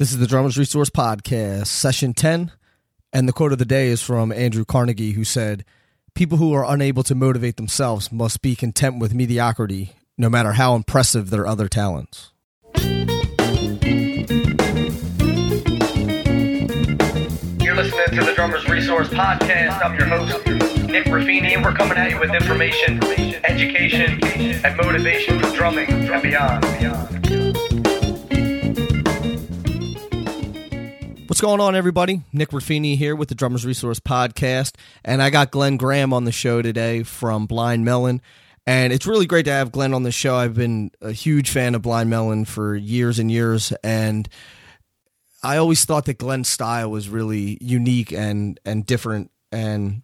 This is the Drummers Resource Podcast, session 10. And the quote of the day is from Andrew Carnegie, who said, People who are unable to motivate themselves must be content with mediocrity, no matter how impressive their other talents. You're listening to the Drummers Resource Podcast. I'm your host, Nick Raffini, and we're coming at you with information, education, and motivation for drumming and beyond. What's going on, everybody? Nick Raffini here with the Drummers Resource Podcast, and I got Glenn Graham on the show today from Blind Melon. And it's really great to have Glenn on the show. I've been a huge fan of Blind Melon for years and years, and I always thought that Glenn's style was really unique and and different, and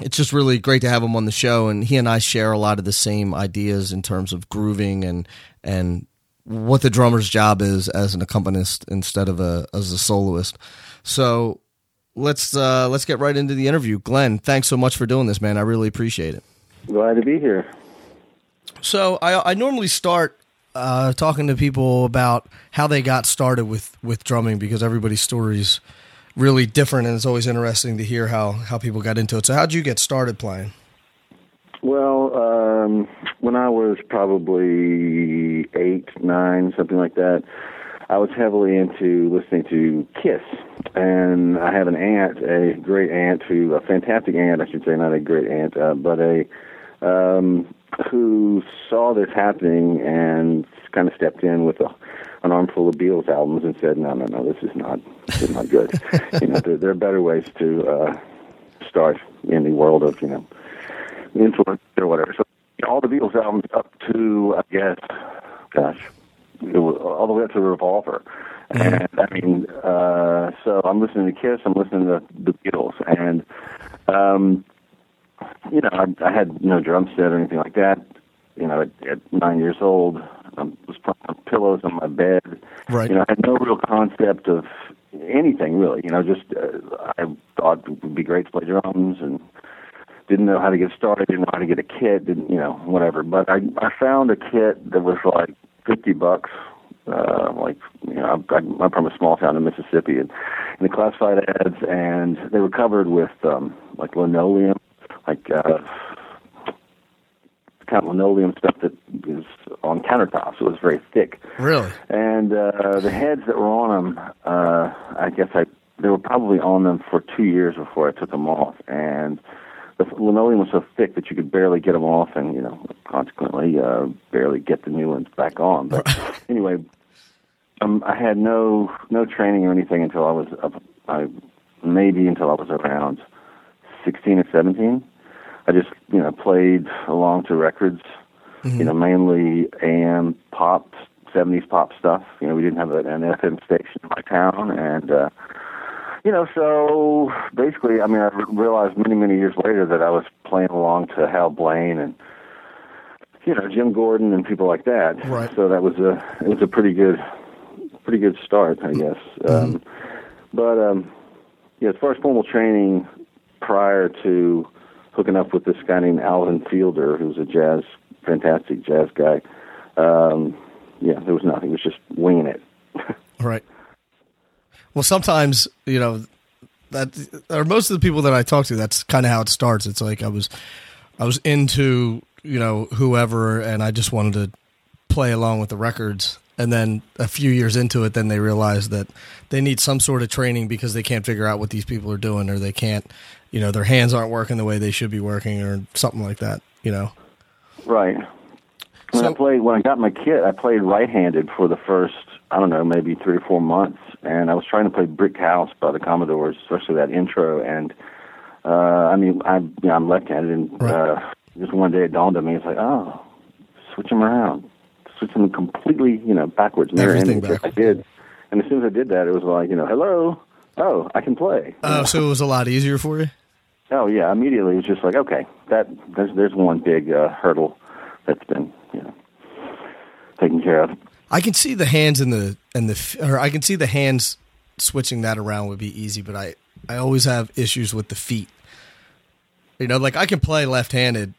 it's just really great to have him on the show. And he and I share a lot of the same ideas in terms of grooving and and what the drummer's job is as an accompanist instead of a as a soloist. So let's uh, let's get right into the interview. Glenn, thanks so much for doing this, man. I really appreciate it. Glad to be here. So I, I normally start uh, talking to people about how they got started with with drumming because everybody's story is really different, and it's always interesting to hear how how people got into it. So how'd you get started playing? Well, um, when I was probably eight, nine, something like that, I was heavily into listening to Kiss, and I have an aunt, a great aunt, who a fantastic aunt, I should say, not a great aunt, uh, but a um, who saw this happening and kind of stepped in with a, an armful of Beatles albums and said, "No, no, no, this is not, this is not good. you know, there, there are better ways to uh, start in the world of you know influence or whatever." So you know, all the Beatles albums up to I guess, gosh, it was all the way up to the Revolver. And I mean, uh, so I'm listening to Kiss, I'm listening to the Beatles, and um, you know, I, I had no drum set or anything like that. You know, at, at nine years old, I was playing on pillows on my bed. Right. You know, I had no real concept of anything really. You know, just uh, I thought it would be great to play drums and didn't know how to get started. Didn't know how to get a kit. Didn't you know whatever. But I I found a kit that was like fifty bucks. Uh, like you know, I, I'm from a small town in Mississippi, and, and the classified ads, and they were covered with um, like linoleum like uh, kind of linoleum stuff that is on countertops. It was very thick. Really? And uh, the heads that were on them, uh, I guess I they were probably on them for two years before I took them off, and the linoleum was so thick that you could barely get them off, and you know, consequently, uh, barely get the new ones back on. But anyway, um, I had no no training or anything until I was up, I maybe until I was around sixteen or seventeen. I just you know played along to records, Mm-hmm. you know mainly AM pop, seventies pop stuff. You know we didn't have an FM station in my town, and uh, you know so basically, I mean I realized many many years later that I was playing along to Hal Blaine and you know Jim Gordon and people like that. Right. So that was a it was a pretty good pretty good start, I guess. Um, but um, yeah, as far as formal training prior to hooking up with this guy named Alvin Fielder, who's a jazz, fantastic jazz guy. Um, yeah, there was nothing. It was just winging it. Right. Well, sometimes you know that, or most of the people that I talk to, that's kind of how it starts. It's like I was, I was into you know whoever, and I just wanted to play along with the records. And then a few years into it, then they realize that they need some sort of training because they can't figure out what these people are doing, or they can't, you know, their hands aren't working the way they should be working, or something like that. You know. Right. When So- I played, when I got my kit, I played right-handed for the first, I don't know, maybe three or four months, and I was trying to play "Brick House" by the Commodores, especially that intro. And uh, I mean, I, you know, I'm left-handed, and Right. uh, just one day it dawned on me. It's like, oh, switch them around, switch them completely, you know, backwards. Everything image. I did, and as soon as I did that, it was like, you know, hello, oh, I can play. Oh, so it was a lot easier for you. Oh yeah, immediately it was just like, okay, that there's there's one big uh, hurdle that's been you know taken care of. I can see the hands and the and the or I can see the hands switching that around would be easy, but I I always have issues with the feet. You know, like I can play left-handed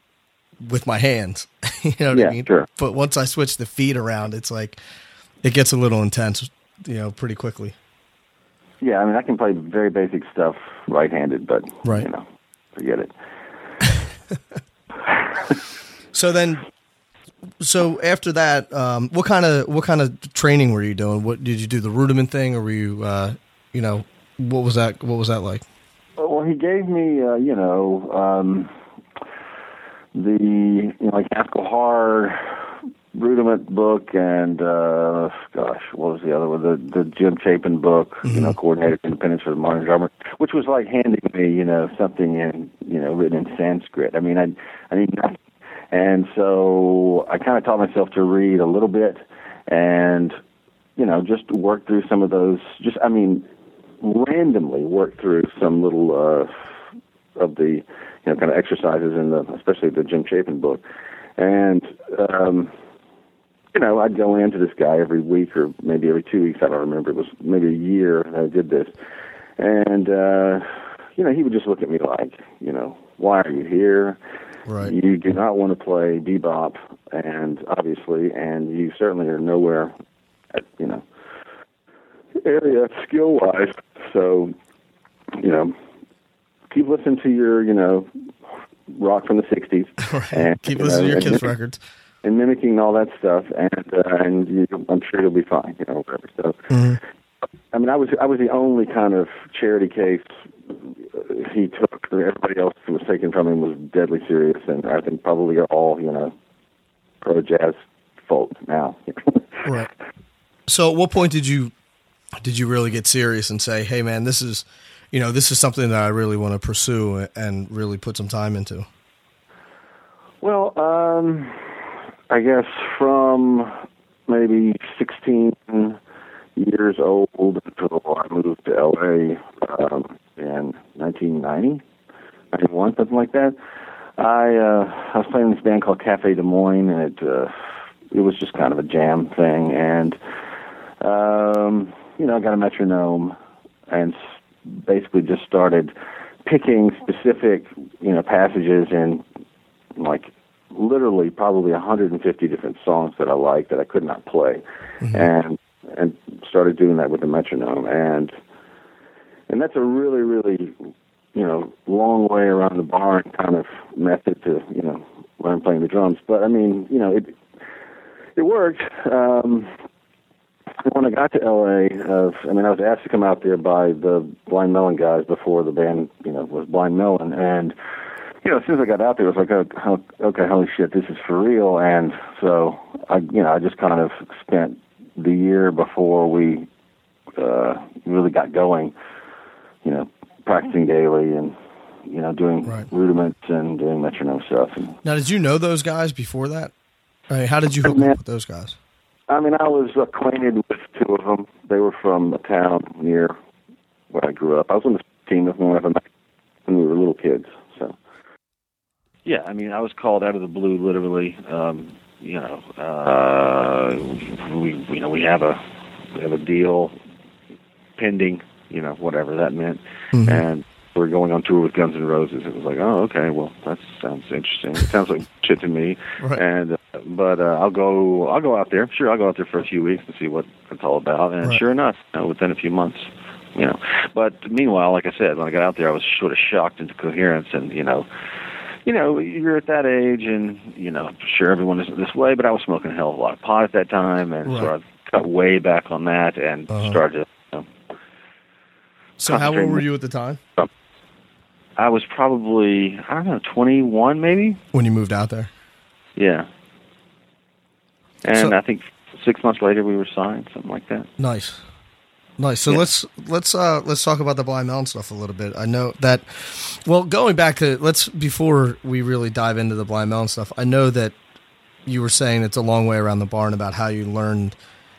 with my hands. you know what Yeah, I mean? sure. But once I switch the feet around, it's like it gets a little intense. You know, pretty quickly. yeah, I mean, I can play very basic stuff right-handed, but Right. you know, forget it. So then, so after that, um, what kind of what kind of training were you doing? What did you do the rudiment thing, or were you, uh, you know, what was that? What was that like? Well, he gave me, uh, you know, um, the you know, like Harr rudiment book, and uh, gosh, what was the other one? The the Jim Chapin book, you know, Coordinated Independence for the Modern Drummer, which was like handing me, you know, something in, you know, written in Sanskrit. I mean, I I need nothing, and so I kind of taught myself to read a little bit, and you know, just work through some of those. Just, I mean, randomly work through some little uh, of the you know kind of exercises in the especially the Jim Chapin book, and um, you know I'd go into this guy every week or maybe every two weeks I don't remember it was maybe a year that I did this, and uh, you know he would just look at me like you know why are you here? Right. You do not want to play bebop, and obviously, and you certainly are nowhere, at, you know, area skill wise. So, you know, keep listening to your, you know, rock from the '60s, and Keep listening to your Kiss records. and mimicking all that stuff, and uh, and you, I'm sure you'll be fine, you know, whatever. So, Mm-hmm. I mean, I was I was the only kind of charity case uh, he took. Everybody else who was taken from him was deadly serious, and I think probably are all you know pro jazz folk now. Right. So, at what point did you did you really get serious and say, "Hey, man, this is, you know, this is something that I really want to pursue and really put some time into"? Well, um, I guess from maybe 16 years old until I moved to LA um, in 1990, 91, something like that. I uh, I was playing in this band called Cafe Des Moines, and it uh, it was just kind of a jam thing. And um, you know, I got a metronome and basically just started picking specific you know passages in like literally probably 150 different songs that I liked that I could not play, and and started doing that with the metronome, and and that's a really really you know long way around the barn kind of method to you know learn playing the drums. But I mean you know it it worked. Um, when I got to LA, uh, I mean, I was asked to come out there by the Blind Melon guys before the band, you know, was Blind Melon, and you know, as soon as I got out there, it was like, oh, okay, holy shit, this is for real. And so I, you know, I just kind of spent the year before we uh, really got going, you know, practicing daily and you know doing Right. rudiments and doing metronome stuff. And Now, did you know those guys before that? I mean, how did you hook Man. up with those guys? I mean, I was acquainted with two of them. They were from a town near where I grew up. I was on the team with one of them when we were little kids. So Yeah, I mean, I was called out of the blue, literally. Um, you know, uh, we you know we have a we have a deal pending. You know, whatever that meant, Mhm. and we're going on tour with Guns N' Roses. It was like, oh, okay, well, that sounds interesting. It sounds like shit to me. Right. And uh, but uh, I'll go I'll go out there. Sure, I'll go out there for a few weeks and see what it's all about. And Right. sure enough, you know, within a few months, you know. But meanwhile, like I said, when I got out there, I was sort of shocked into coherence, and you know, you know, you're at that age, and you know, sure everyone isn't this way, but I was smoking a hell of a lot of pot at that time, and so I cut way back on that and Uh-huh. started. You know, So, how old were you at the time I was probably I don't know, 21 maybe. when you moved out there? Yeah. And So- I think six months later we were signed, something like that. Nice, nice. So Yeah. let's let's uh let's talk about the Blind Melon stuff a little bit. I know that. Well, going back to let's before we really dive into the Blind Melon stuff. I know that you were saying it's a long way around the barn about how you learned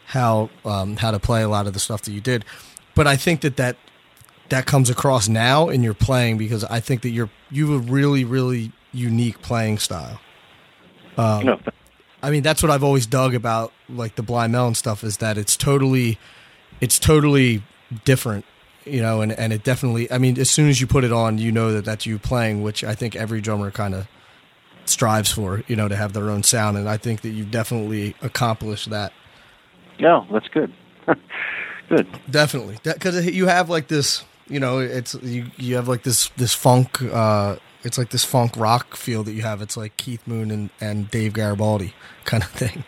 how um, how to play a lot of the stuff that you did, but I think that that that comes across now in your playing because I think that you're you have a really really unique playing style. Um, no, I mean, that's what I've always dug about like the Blind Melon stuff is that it's totally, it's totally different, you know, and, and it definitely, I mean, as soon as you put it on, you know that that's you playing, which I think every drummer kind of strives for, you know, to have their own sound. And I think that you've definitely accomplished that. yeah that's good. Good. Definitely, because you have like this, you know, it's you you have like this this funk. uh It's like this funk rock feel that you have. It's like Keith Moon and and Dave Garibaldi kind of thing.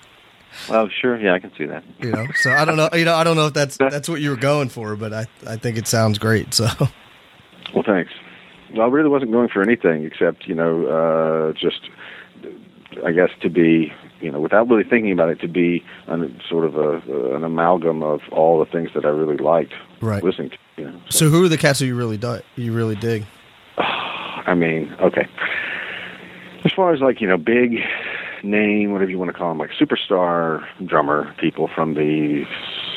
Well, sure, yeah, I can see that. You know, so I don't know. You know, I don't know if that's that's what you were going for, but I I think it sounds great. So, well, thanks. Well, I really wasn't going for anything except you know uh just I guess to be you know without really thinking about it to be an, sort of a an amalgam of all the things that I really liked right. listening to. You know, so. so who are the cats that you really do, you really dig? I mean, okay. As far as like you know, big name, whatever you want to call them, like superstar drummer people from the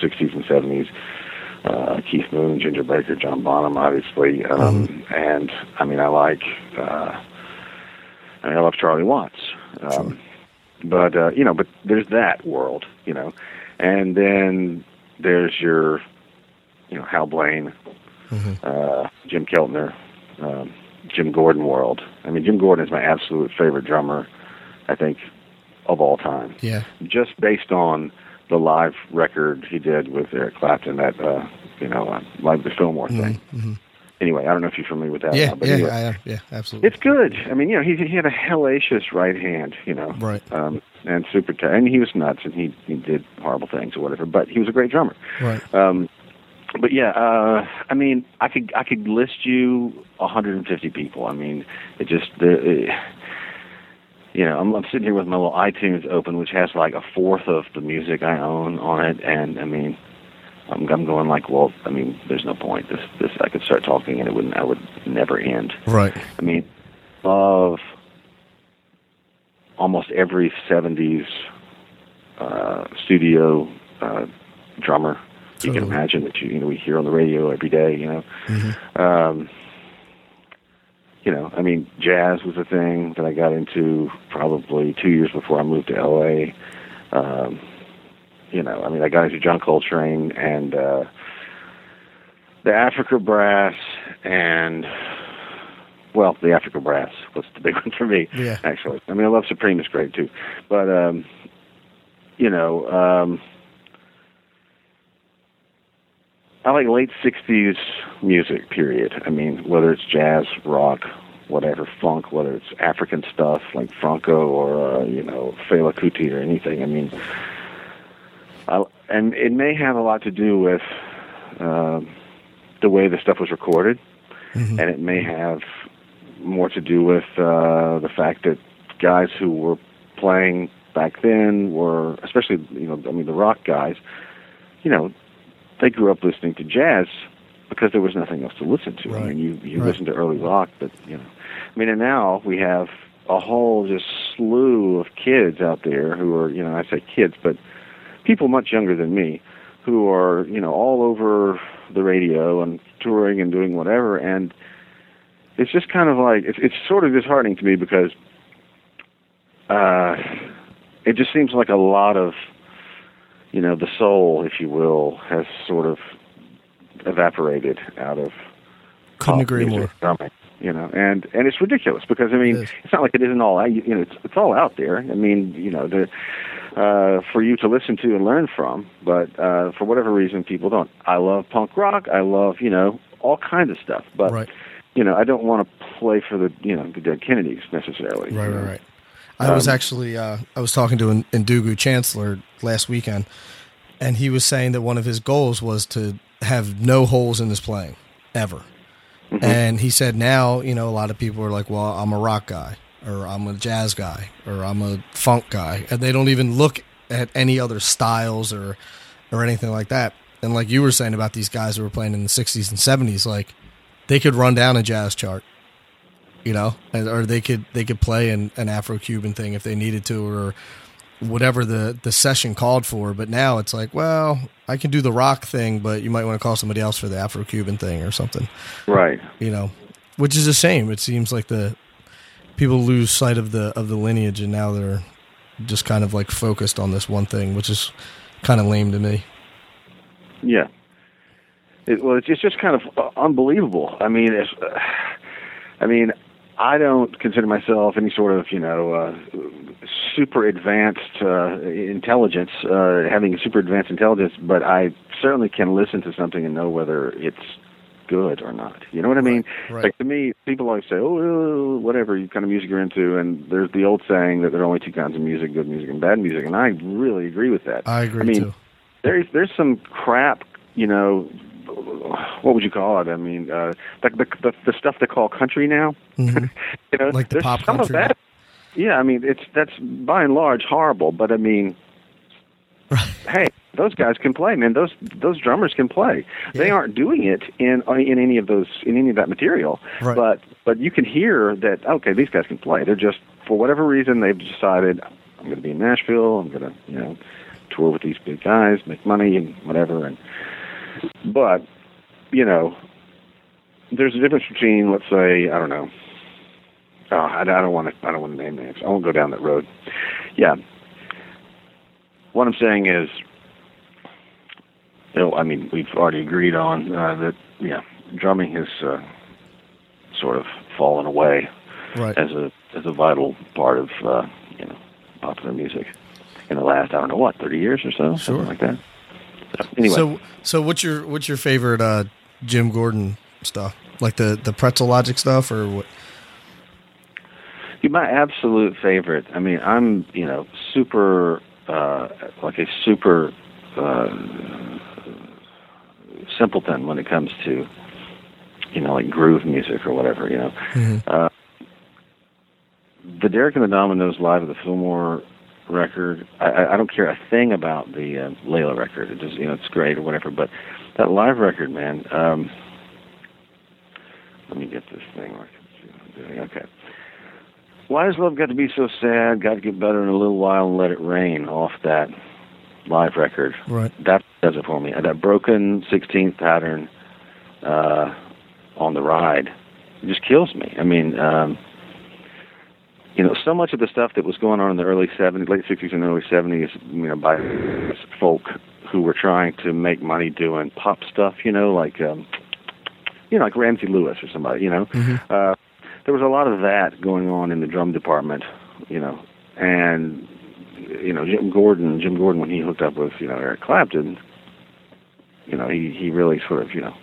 '60s and '70s. Uh, Keith Moon, Ginger Baker, John Bonham, obviously, um, mm-hmm. and I mean, I like. Uh, I mean, I love Charlie Watts. Um, but uh, you know, but there's that world, you know, and then there's your, you know, Hal Blaine, mm-hmm. uh, Jim Keltner, um, Jim Gordon world. I mean, Jim Gordon is my absolute favorite drummer, I think, of all time. Yeah. Just based on the live record he did with Eric Clapton, that uh, you know, uh, live the Fillmore thing. Mm-hmm. mm-hmm anyway, I don't know if you're familiar with that. Yeah, but yeah, anyway, I. Yeah, absolutely. It's good. I mean, you know, he he had a hellacious right hand, you know, right, um, and super, t- and he was nuts, and he he did horrible things or whatever, but he was a great drummer. Right. Um, but yeah, uh, I mean, I could I could list you 150 people. I mean, it just the. It, you know, I'm, I'm sitting here with my little iTunes open, which has like a fourth of the music I own on it, and I mean, I'm, I'm going like, well, I mean, there's no point. This, this, I could start talking and it wouldn't, I would never end. Right. I mean, of almost every '70s uh, studio uh, drummer you can imagine that you, you know, we hear on the radio every day. You know, mm-hmm. um, you know, I mean, jazz was a thing that I got into probably two years before I moved to LA. Um, you know, I mean, I got into John Coltrane and uh, the Africa Brass and well, the Africa Brass was the big one for me. Yeah. Actually, I mean, I love Supreme is great too, but um, you know, um, I like late '60s music. Period. I mean, whether it's jazz, rock, whatever, funk, whether it's African stuff like Franco or uh, you know Fela Kuti or anything. I mean uh, and it may have a lot to do with uh, the way the stuff was recorded, mm-hmm. and it may have more to do with uh, the fact that guys who were playing back then were, especially you know, I mean the rock guys, you know, they grew up listening to jazz because there was nothing else to listen to. Right. I mean, you you right. listen to early rock, but you know, I mean, and now we have a whole just slew of kids out there who are, you know, I say kids, but people much younger than me who are you know all over the radio and touring and doing whatever and it's just kind of like it's it's sort of disheartening to me because uh it just seems like a lot of you know the soul if you will has sort of evaporated out of couldn't agree more drumming, you know and and it's ridiculous because i mean it it's not like it isn't all you know it's it's all out there i mean you know the uh, for you to listen to and learn from. But uh, for whatever reason, people don't. I love punk rock. I love you know all kinds of stuff. But right. you know, I don't want to play for the you know the Dead Kennedys necessarily. Right, right, right. I um, was actually uh, I was talking to Ndugu Chancellor last weekend, and he was saying that one of his goals was to have no holes in his playing ever. Mm-hmm. And he said now, you know, a lot of people are like, "Well, I'm a rock guy." or I'm a jazz guy or I'm a funk guy, and they don't even look at any other styles or or anything like that. And like you were saying about these guys who were playing in the '60s and '70s, like they could run down a jazz chart, you know, or they could they could play an, an Afro-Cuban thing if they needed to, or whatever the the session called for. But now it's like, well, I can do the rock thing, but you might want to call somebody else for the Afro-Cuban thing or something, right? You know, which is a shame. It seems like the people lose sight of the of the lineage, and now they're just kind of like focused on this one thing, which is kind of lame to me. Yeah. It, well, it's just kind of uh, unbelievable. I mean, it's, uh, I mean, I don't consider myself any sort of you know uh, super advanced uh, intelligence, uh, having super advanced intelligence, but I certainly can listen to something and know whether it's good or not. You know what I mean? right. Like to me, people always say, "Oh, whatever you kind of music you're into," and there's the old saying that there are only two kinds of music: good music and bad music, and I really agree with that. I agree I mean, too. there's there's some crap, you know. What would you call it? I mean, uh, the, the the the stuff they call country now. Mhm. you know, Like the pop some country. of that. Yeah, I mean, it's that's by and large horrible, but I mean, hey, those guys can play, man. Those those drummers can play. They aren't doing it in in any of those in any of that material, Right. but but you can hear that. Okay, these guys can play. They're just for whatever reason they've decided I'm going to be in Nashville. I'm going to you know tour with these big guys, make money and whatever. And but you know, there's a difference between let's say I don't know. Oh, I, I don't want to. I don't want to name names. I won't go down that road. Yeah. What I'm saying is, you know, I mean, we've already agreed on uh, that. Yeah, drumming has uh, sort of fallen away Right. as a as a vital part of uh, you know popular music in the last I don't know what thirty years or so, Sure. something like that. So, anyway, So so what's your what's your favorite uh, Jim Gordon stuff? Like the the pretzel logic stuff or what? my absolute favorite. I mean, I'm you know super uh, like a super uh, simpleton when it comes to you know like groove music or whatever. You know, Mhm. uh, the Derek and the Dominos live at the Fillmore record. I, I don't care a thing about the uh, Layla record. It just you know it's great or whatever. But that live record, man. Um, let me get this thing right. Okay. Why has love got to be so sad? Got to get better in a little while and let it rain off that live record. Right. That does it for me. That broken 16th pattern uh, on the ride it just kills me. I mean, um, you know, so much of the stuff that was going on in the early 70s, late 60s and early 70s, you know, by folk who were trying to make money doing pop stuff, you know, like, um, you know, like Ramsey Lewis or somebody, you know. Uh, there was a lot of that going on in the drum department, you know, and you know Jim Gordon, Jim Gordon when he hooked up with you know Eric Clapton, you know he he really sort of you know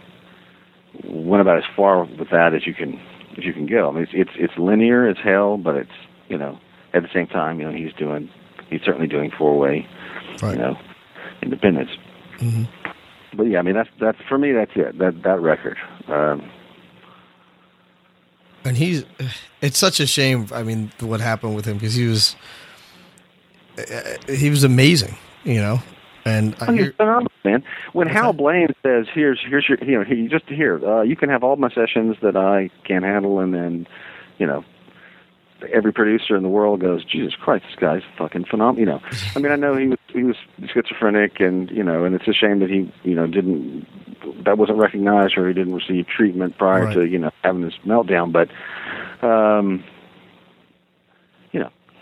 went about as far with that as you can as you can go. I mean it's it's, it's linear as hell, but it's you know at the same time you know he's doing he's certainly doing four way Right. you know independence. Mhm. But yeah, I mean that's that's for me that's it that that record. Um, And he's it's such a shame. I mean, what happened with him because he was uh, he was amazing, you know. And I Oh, hear, he's phenomenal, man. When Hal that? Blaine says, "Here's here's your you know here, just here uh, you can have all my sessions that I can't handle," and then you know every producer in the world goes, "Jesus Christ, this guy's fucking phenomenal." You know, I mean, I know he was he was schizophrenic, and you know, and it's a shame that he you know didn't that wasn't recognized or he didn't receive treatment prior Right. to you know having this meltdown, but. um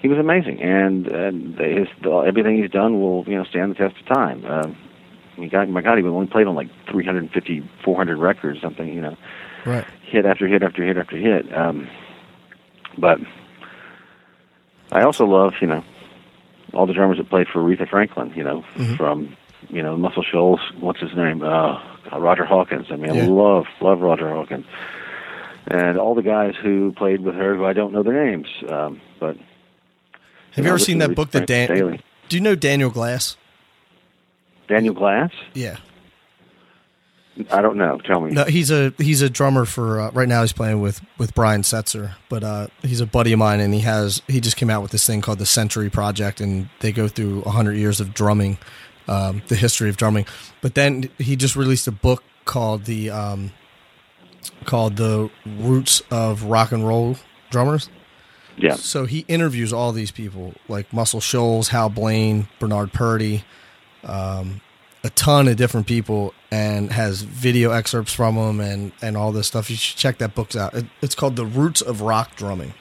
he was amazing, and and his everything he's done will you know stand the test of time. Um, my God, my God, he only played on like 350, 400 records, something you know, right. hit after hit after hit after hit. Um, but I also love you know all the drummers that played for Aretha Franklin. You know, Mhm. from you know Muscle Shoals. What's his name? Uh, Roger Hawkins. I mean, Yeah. I love love Roger Hawkins. And all the guys who played with her, who I don't know their names, um, but Have you know, ever seen that book that Dan? Daly. Do you know Daniel Glass? Daniel Glass? Yeah. I don't know. Tell me. No, he's a he's a drummer for uh, right now. He's playing with with Brian Setzer, but uh, he's a buddy of mine, and he has he just came out with this thing called the Century Project, and they go through hundred years of drumming, um, the history of drumming. But then he just released a book called the um, called the Roots of Rock and Roll Drummers. Yeah. So he interviews all these people like Muscle Shoals, Hal Blaine, Bernard Purdie, um, a ton of different people, and has video excerpts from them and and all this stuff. You should check that book out. It, it's called The Roots of Rock Drumming.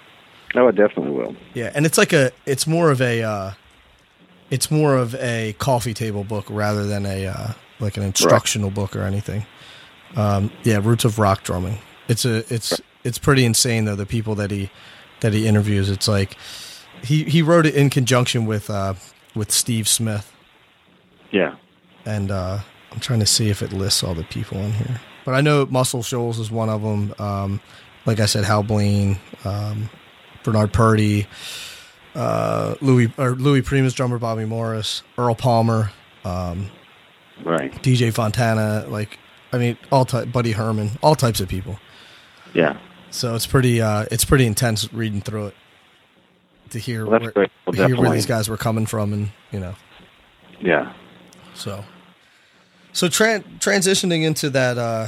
No, I definitely will. Yeah, and it's like a it's more of a uh, it's more of a coffee table book rather than a uh, like an instructional book or anything. Um, yeah, Roots of Rock Drumming. It's a it's it's pretty insane though the people that he that he interviews. It's like he he wrote it in conjunction with uh, with Steve Smith, Yeah. and uh, I'm trying to see if it lists all the people in here. But I know Muscle Shoals is one of them. Um, like I said, Hal Blaine, um, Bernard Purdie, uh, Louis or Louis Prima's drummer Bobby Morris, Earl Palmer, um, Right. DJ Fontana. Like I mean, all type Buddy Harman, all types of people. Yeah. So it's pretty uh, it's pretty intense reading through it to hear Well, where. Well, hear where these guys were coming from, and you know. Yeah. So, so tran- transitioning into that uh,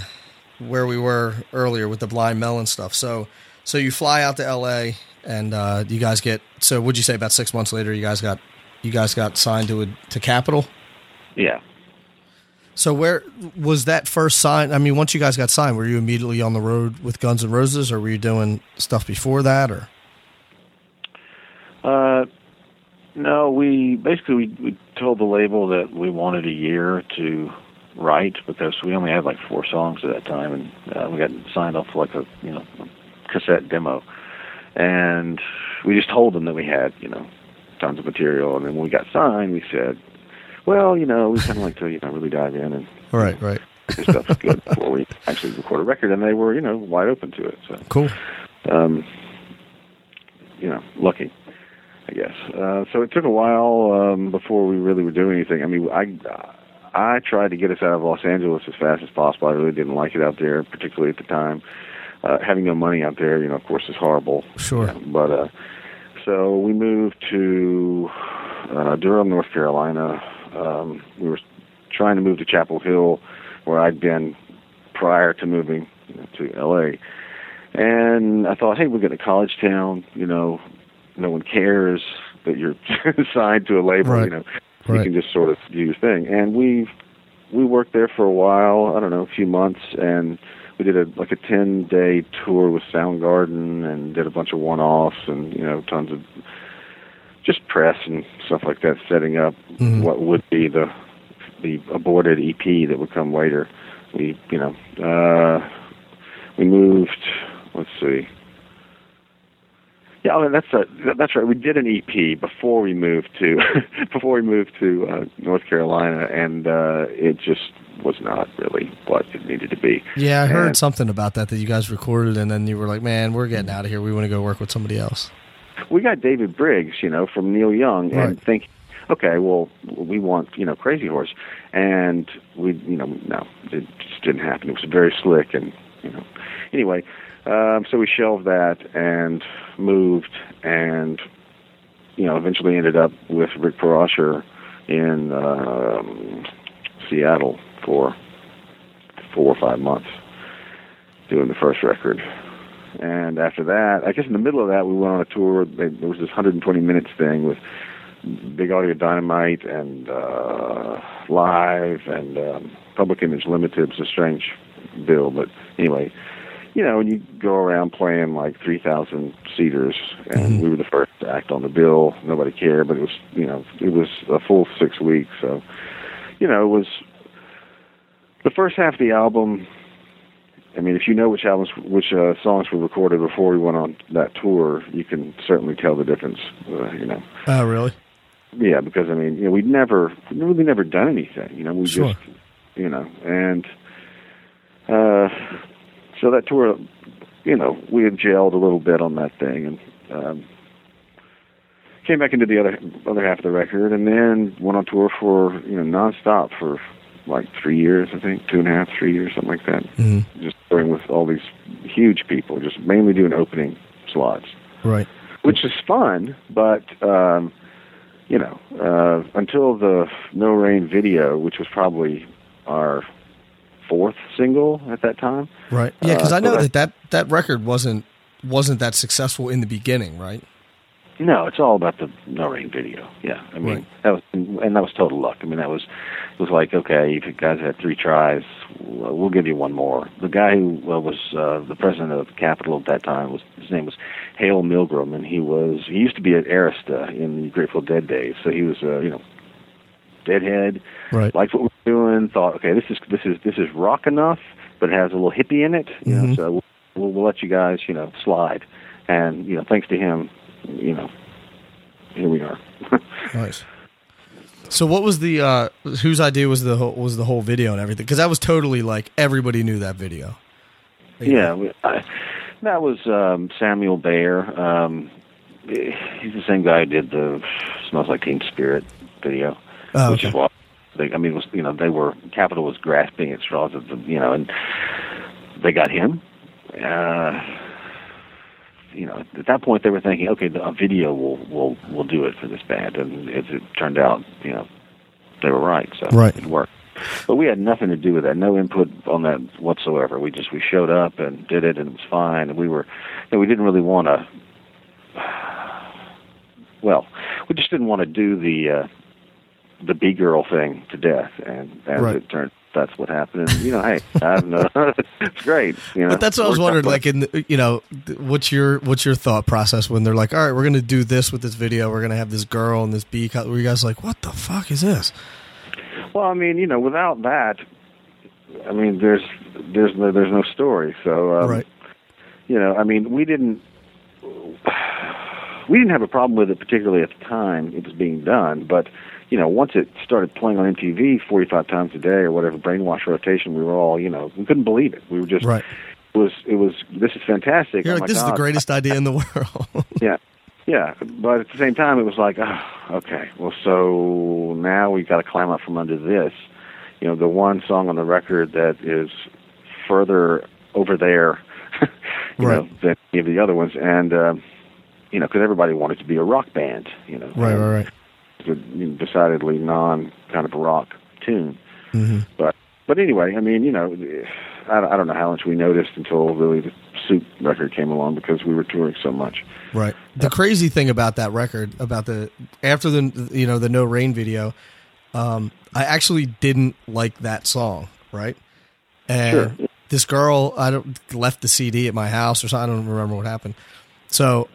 where we were earlier with the blind melon stuff. So, so you fly out to L.A. and uh, you guys get. So, would you say about six months later, you guys got you guys got signed to a, to Capitol? Yeah. So, where was that first sign? I mean, once you guys got signed, were you immediately on the road with Guns N' Roses, or were you doing stuff before that, or? Uh, no, we basically we, we told the label that we wanted a year to write because we only had like four songs at that time, and uh, we got signed off like a you know cassette demo, and we just told them that we had you know tons of material, and then when we got signed, we said, well, you know, we kind of like to you know really dive in and Right, right, do stuff good before we actually record a record, and they were you know wide open to it. So cool. um, you know, lucky, I guess. Uh, so it took a while um, before we really were doing anything. I mean, I I tried to get us out of Los Angeles as fast as possible. I really didn't like it out there, particularly at the time. Uh, having no money out there, you know, of course, is horrible. Sure. But uh, so we moved to uh, Durham, North Carolina. Um, we were trying to move to Chapel Hill, where I'd been prior to moving you know, to L.A. And I thought, hey, we're getting a college town. You know, no one cares that you're signed to a label. Right. You know, you can just sort of do your thing. And we we worked there for a while. I don't know, a few months, and we did a like a ten day tour with Soundgarden, and did a bunch of one offs, and you know, tons of just press and stuff like that, setting up Mhm. what would be the the aborted EP that would come later. We, you know, uh, we moved. Let's see. Yeah, that's a, that's right. We did an EP before we moved to before we moved to uh, North Carolina, and uh, it just was not really what it needed to be. Yeah, I heard And- something about that that you guys recorded, and then you were like, "Man, we're getting out of here. We want to go work with somebody else." We got David Briggs, you know, from Neil Young, and think, okay, well, we want, you know, Crazy Horse, and we, you know, no, it just didn't happen. It was very slick, and you know, anyway, um, so we shelved that and moved, and you know, eventually ended up with Rick Parashar in um, Seattle for four or five months doing the first record. And after that, I guess in the middle of that, we went on a tour. There was this 120 minutes thing with Big Audio Dynamite and uh, Live and um, Public Image Limited. It's a strange bill, but anyway, you know, when you go around playing like 3,000 seaters, and we were the first to act on the bill. Nobody cared, but it was, you know, it was a full six weeks. So, you know, it was the first half of the album I mean, if you know which albums, which uh, songs were recorded before we went on that tour, you can certainly tell the difference. Uh, you know, Oh, really? yeah, because I mean, you know, we'd never, we'd really never done anything. You know, we Sure. just, you know, and uh, so that tour, you know, we had gelled a little bit on that thing, and um, came back into the other other half of the record, and then went on tour for you know nonstop for like three years, I think, two and a half, three years, something like that hmm just touring with all these huge people, just mainly doing opening slots, Right. which is fun. But um, you know, uh, until the No Rain video, which was probably our fourth single at that time. Right. Yeah, because Uh, I know that, that that record wasn't wasn't that successful in the beginning, right? No, it's all about the No Rain video. Yeah, I mean Right. that was, and that was total luck. I mean that was, it was like okay, if you guys had three tries, we'll we'll give you one more. The guy who was uh, the president of Capitol at that time was his name was Hale Milgrim, and he was he used to be at Arista in the Grateful Dead days. So he was uh, you know, Deadhead, Right. liked what we were doing. Thought okay, this is this is this is rock enough, but it has a little hippie in it. You Mhm. know, so we'll, we'll let you guys, you know, slide. And you know, thanks to him, you know, here we are. Nice. So what was the uh whose idea was the whole, was the whole video and everything? Because that was totally like everybody knew that video. Yeah, we, I, that was um, Samuel Bayer. Um, he's the same guy who did the "Smells Like Teen Spirit" video, Oh, which is what they, I mean, was you know they were Capitol was grasping at straws of the you know, and they got him. Uh, you know, at that point they were thinking, okay, a video will will will do it for this band, and as it turned out, you know, they were right. So Right. it worked. But we had nothing to do with that. No input on that whatsoever. We just we showed up and did it, and it was fine. And we were, you know, we didn't really want to. Well, we just didn't want to do the uh, the B girl thing to death, and as Right. it turned, that's what happened. And you know, hey, I have no, it's great. You know, But that's what I was wondering. Like, in the, you know, what's your what's your thought process when they're like, "All right, we're going to do this with this video. We're going to have this girl and this bee." co-" Were you guys like, "What the fuck is this?" Well, I mean, you know, without that, I mean, there's there's no, there's no story. So, um, right. you know, I mean, we didn't we didn't have a problem with it particularly at the time it was being done, but you know, once it started playing on MTV 45 times a day or whatever brainwash rotation, we were all, you know, we couldn't believe it. We were just Right. it was it was this is fantastic. You're oh like, "This is the greatest idea in the world." Yeah. Yeah, but at the same time, it was like, oh, okay, well, so now we've got to climb up from under this. You know, the one song on the record that is further over there, you know, than any of the other ones, and um, you know, because everybody wanted to be a rock band, you know, right. Right. Right. A decidedly non kind of rock tune. hmm But but anyway, I mean, you know, I, don't- I don't know how much we noticed until really the Soup record came along because we were touring so much. Right. The crazy thing about that record, about the after the you know the No Rain video, um, I actually didn't like that song. Right. And Sure. this girl, I don't left the CD at my house or something. I don't remember what happened. So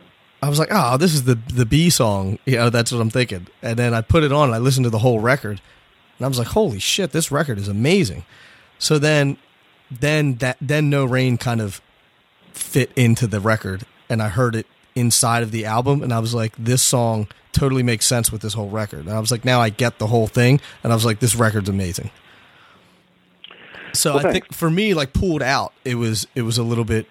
I was like, oh, this is the the B song. You know, that's what I'm thinking. And then I put it on. and I listened to the whole record, and I was like, holy shit, this record is amazing. So then, then that then No Rain kind of fit into the record, and I heard it inside of the album, and I was like, this song totally makes sense with this whole record. And I was like, now I get the whole thing, and I was like, this record's amazing. So Well, I think for me, like pulled out, it was it was a little bit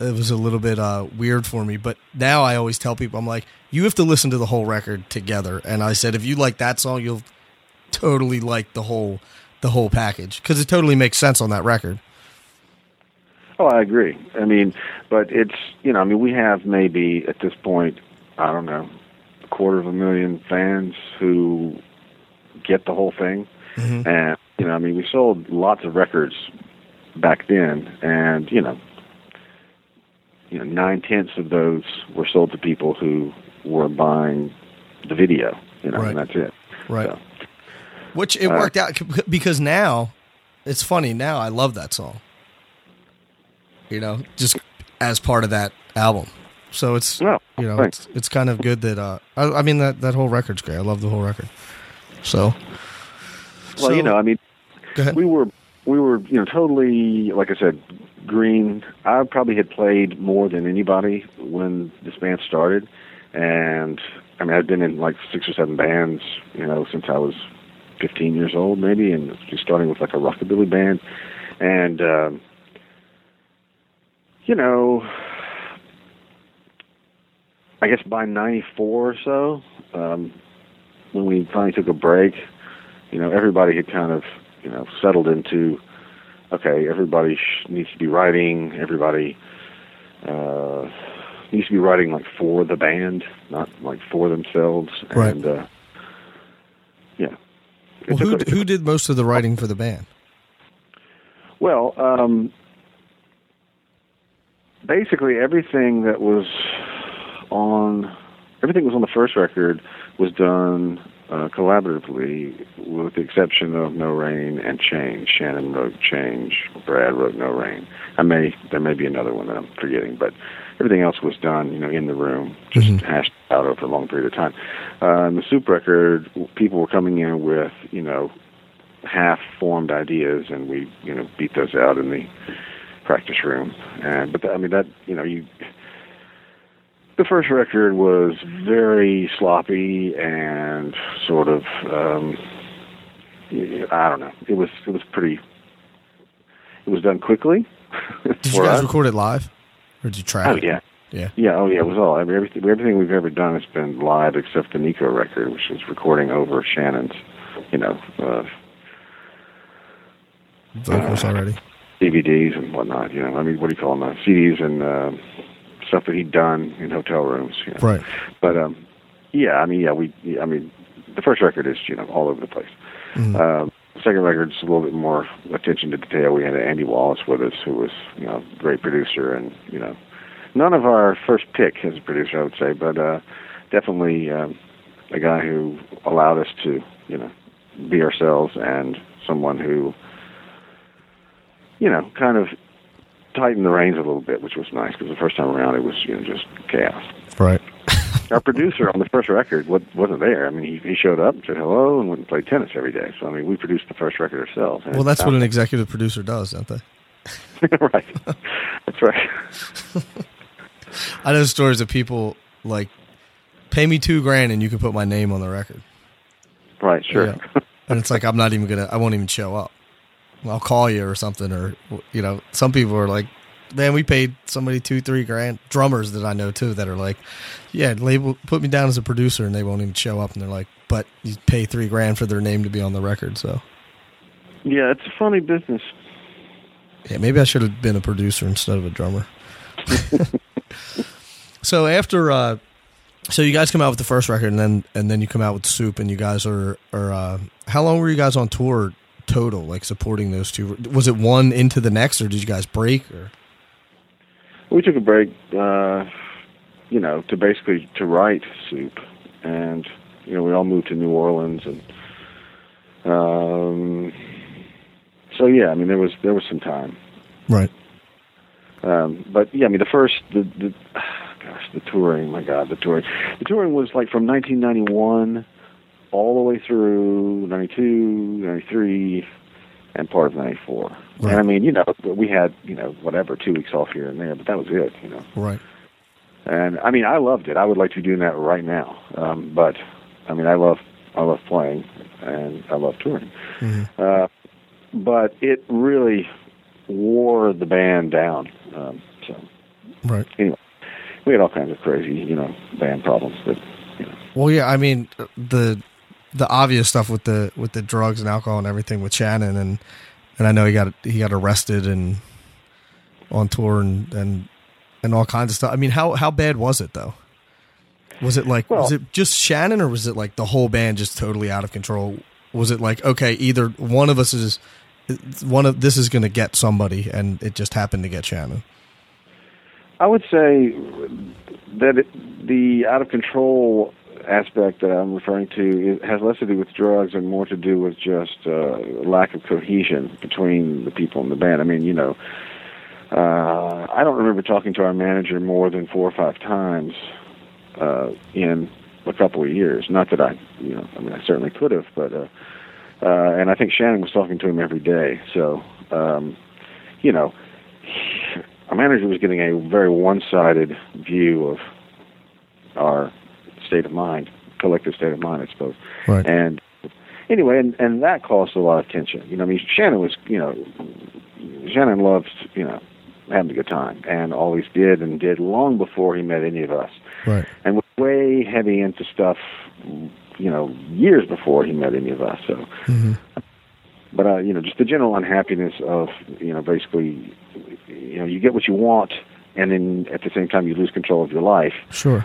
it was a little bit uh, weird for me. But now I always tell people, I'm like, you have to listen to the whole record together. And I said, if you like that song, you'll totally like the whole the whole package because it totally makes sense on that record. Oh, I agree. I mean, but it's you know, I mean, we have maybe at this point, I don't know, a quarter of a million fans who get the whole thing, Mhm. and you know, I mean, we sold lots of records back then, and you know, you know, nine tenths of those were sold to people who were buying the video, you know, Right. and that's it. Right. So, Which it Uh, worked out because now it's funny. Now I love that song. You know, just as part of that album. So it's Well, you know thanks. it's, it's kind of good that uh I, I mean that that whole record's great. I love the whole record. So well, so- you know, I mean, we were we were you know totally like I said green. I probably had played more than anybody when this band started, and I mean I'd been in like six or seven bands you know since I was 15 years old maybe, and just starting with like a rockabilly band, and um, you know. I guess by '94 or so, um, when we finally took a break, you know, everybody had kind of, you know, settled into, okay, everybody sh- needs to be writing, everybody uh, needs to be writing like for the band, not like for themselves. Right. And, uh, yeah. Well, who a- who did most of the writing for the band? well, um, basically everything that was on, everything that was on the first record was done uh, collaboratively, with the exception of No Rain and Change. Shannon wrote Change. Brad wrote No Rain. I may there may be another one that I'm forgetting, but everything else was done, you know, in the room, just Mhm. hashed out over a long period of time. Uh, and the Soup record, people were coming in with, you know, half-formed ideas, and we, you know, beat those out in the practice room. And but I mean that you know you the first record was very sloppy and sort of um, I don't know. It was it was pretty. It was done quickly. Did you guys us. record it live, or did you track Oh it? yeah, Yeah. yeah. Oh yeah. It was all I mean, everything. Everything we've ever done has been live, except the Nico record, which was recording over Shannon's, you know, uh, Vocals already. DVDs and whatnot. You know, I mean, what do you call them? Uh, CDs and uh, stuff that he'd done in hotel rooms. You know? Right. But um, yeah, I mean, yeah, we. I mean, the first record is you know all over the place. Mhm. Um, second record's a little bit more attention to detail. We had Andy Wallace with us, who was you know great producer, and you know, none of our first pick as a producer, I would say, but uh, definitely um, a guy who allowed us to you know be ourselves and someone who you know kind of tightened the reins a little bit, which was nice because the first time around it was you know just chaos Right. our producer on the first record wasn't there. I mean, he, he showed up, and said hello, and went and played tennis every day. So I mean, we produced the first record ourselves. Well, that's what an executive producer does, don't they? right. That's right. I know stories of people like, pay me two grand and you can put my name on the record. Right. Sure. Yeah. And it's like I'm not even gonna. I won't even show up. I'll call you or something, or you know, some people are like, "Man, we paid somebody two, three grand." Drummers that I know too that are like, "Yeah, label put me down as a producer," and they won't even show up, and they're like, "But you pay three grand for their name to be on the record." So Yeah, it's a funny business. yeah, maybe I should have been a producer instead of a drummer. so after, uh, so you guys come out with the first record, and then and then you come out with Soup, and you guys are are uh, how long were you guys on tour total, like supporting those two? Was it one into the next, or did you guys break? Or We took a break, uh, you know, to basically to write Soup, and you know, we all moved to New Orleans, and um, so yeah, I mean, there was there was some time. right, Um, but yeah, I mean, the first, the, the gosh, the touring, my God, the touring. The touring was like from 1991 all the way through 92, 93, and part of 94. Right. And I mean, you know, we had, you know, whatever, two weeks off here and there, but that was it, you know. right, And I mean, I loved it. I would like to be doing that right now. Um, but I mean, I love, I love playing and I love touring. Mhm. Uh, but it really wore the band down. Um, so right. anyway, we had all kinds of crazy, you know, band problems. But Well, yeah, I mean the the obvious stuff with the with the drugs and alcohol and everything with Shannon, and and I know he got he got arrested and on tour and and and all kinds of stuff. I mean, how how bad was it though? Was it like was it just Shannon or was it like the whole band just totally out of control? Was it like okay, either one of us is one of this is going to get somebody, and it just happened to get Shannon? I would say that it, the out of control aspect that I'm referring to it has less to do with drugs and more to do with just uh, lack of cohesion between the people in the band. I mean, you know, uh, I don't remember talking to our manager more than four or five times uh, in a couple of years. Not that I, you know, I mean, I certainly could have, but uh, uh, and I think Shannon was talking to him every day. So, um, you know, our manager was getting a very one-sided view of our state of mind, collective state of mind, I suppose. Right. And anyway, and and that caused a lot of tension. You know, I mean, Shannon was, you know, Shannon loved, you know, having a good time, and always did, and did long before he met any of us, Right. and was way heavy into stuff, you know, years before he met any of us. So, hmm but uh, you know, just the general unhappiness of, you know, basically, you know, you get what you want, and then at the same time you lose control of your life Sure.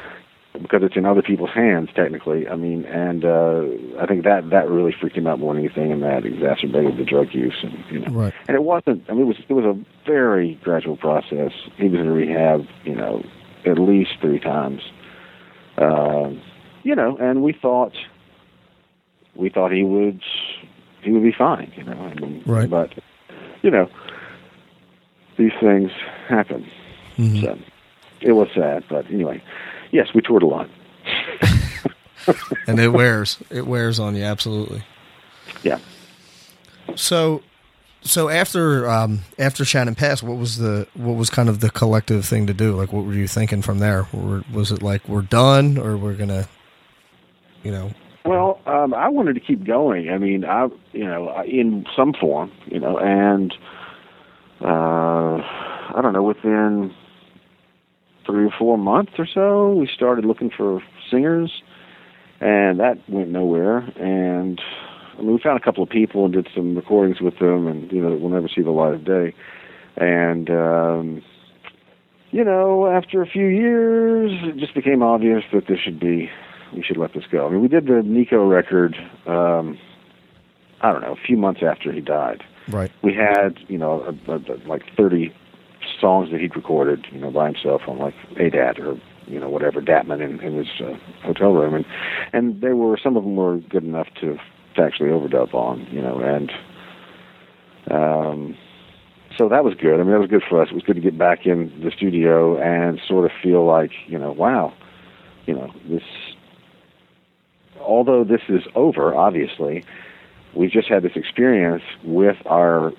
Because it's in other people's hands technically. I mean, and uh, I think that that really freaked him out more than anything, and that exacerbated the drug use. And you know, Right. and it wasn't. I mean, it was it was a very gradual process. He was in rehab, you know, at least three times. Uh, you know, and we thought we thought he would he would be fine. You know, I mean, Right. But you know, these things happen. Mhm. So it was sad, but anyway, yes, we toured a lot. and it wears it wears on you absolutely Yeah. so so after um, after Shannon passed, what was the what was kind of the collective thing to do? Like, what were you thinking from there? Or was it like we're done, or we're gonna, you know? Well, um, I wanted to keep going. I mean, I you know in some form, you know, and uh, I don't know within three or four months or so, we started looking for singers, and that went nowhere. And I mean, we found a couple of people and did some recordings with them, and you know, we'll never see the light of day. And um, you know, after a few years, it just became obvious that this should be we should let this go. I mean, we did the Nico record. Um, I don't know, a few months after he died. Right. We had, you know, a, a, a, like 30 songs that he'd recorded, you know, by himself on like ADAT or you know whatever Datman in, in his uh, hotel room, and and they were some of them were good enough to to actually overdub on, you know, and um, so that was good. I mean, that was good for us. It was good to get back in the studio and sort of feel like, you know, wow, you know, this. Although this is over, obviously, we just had this experience with our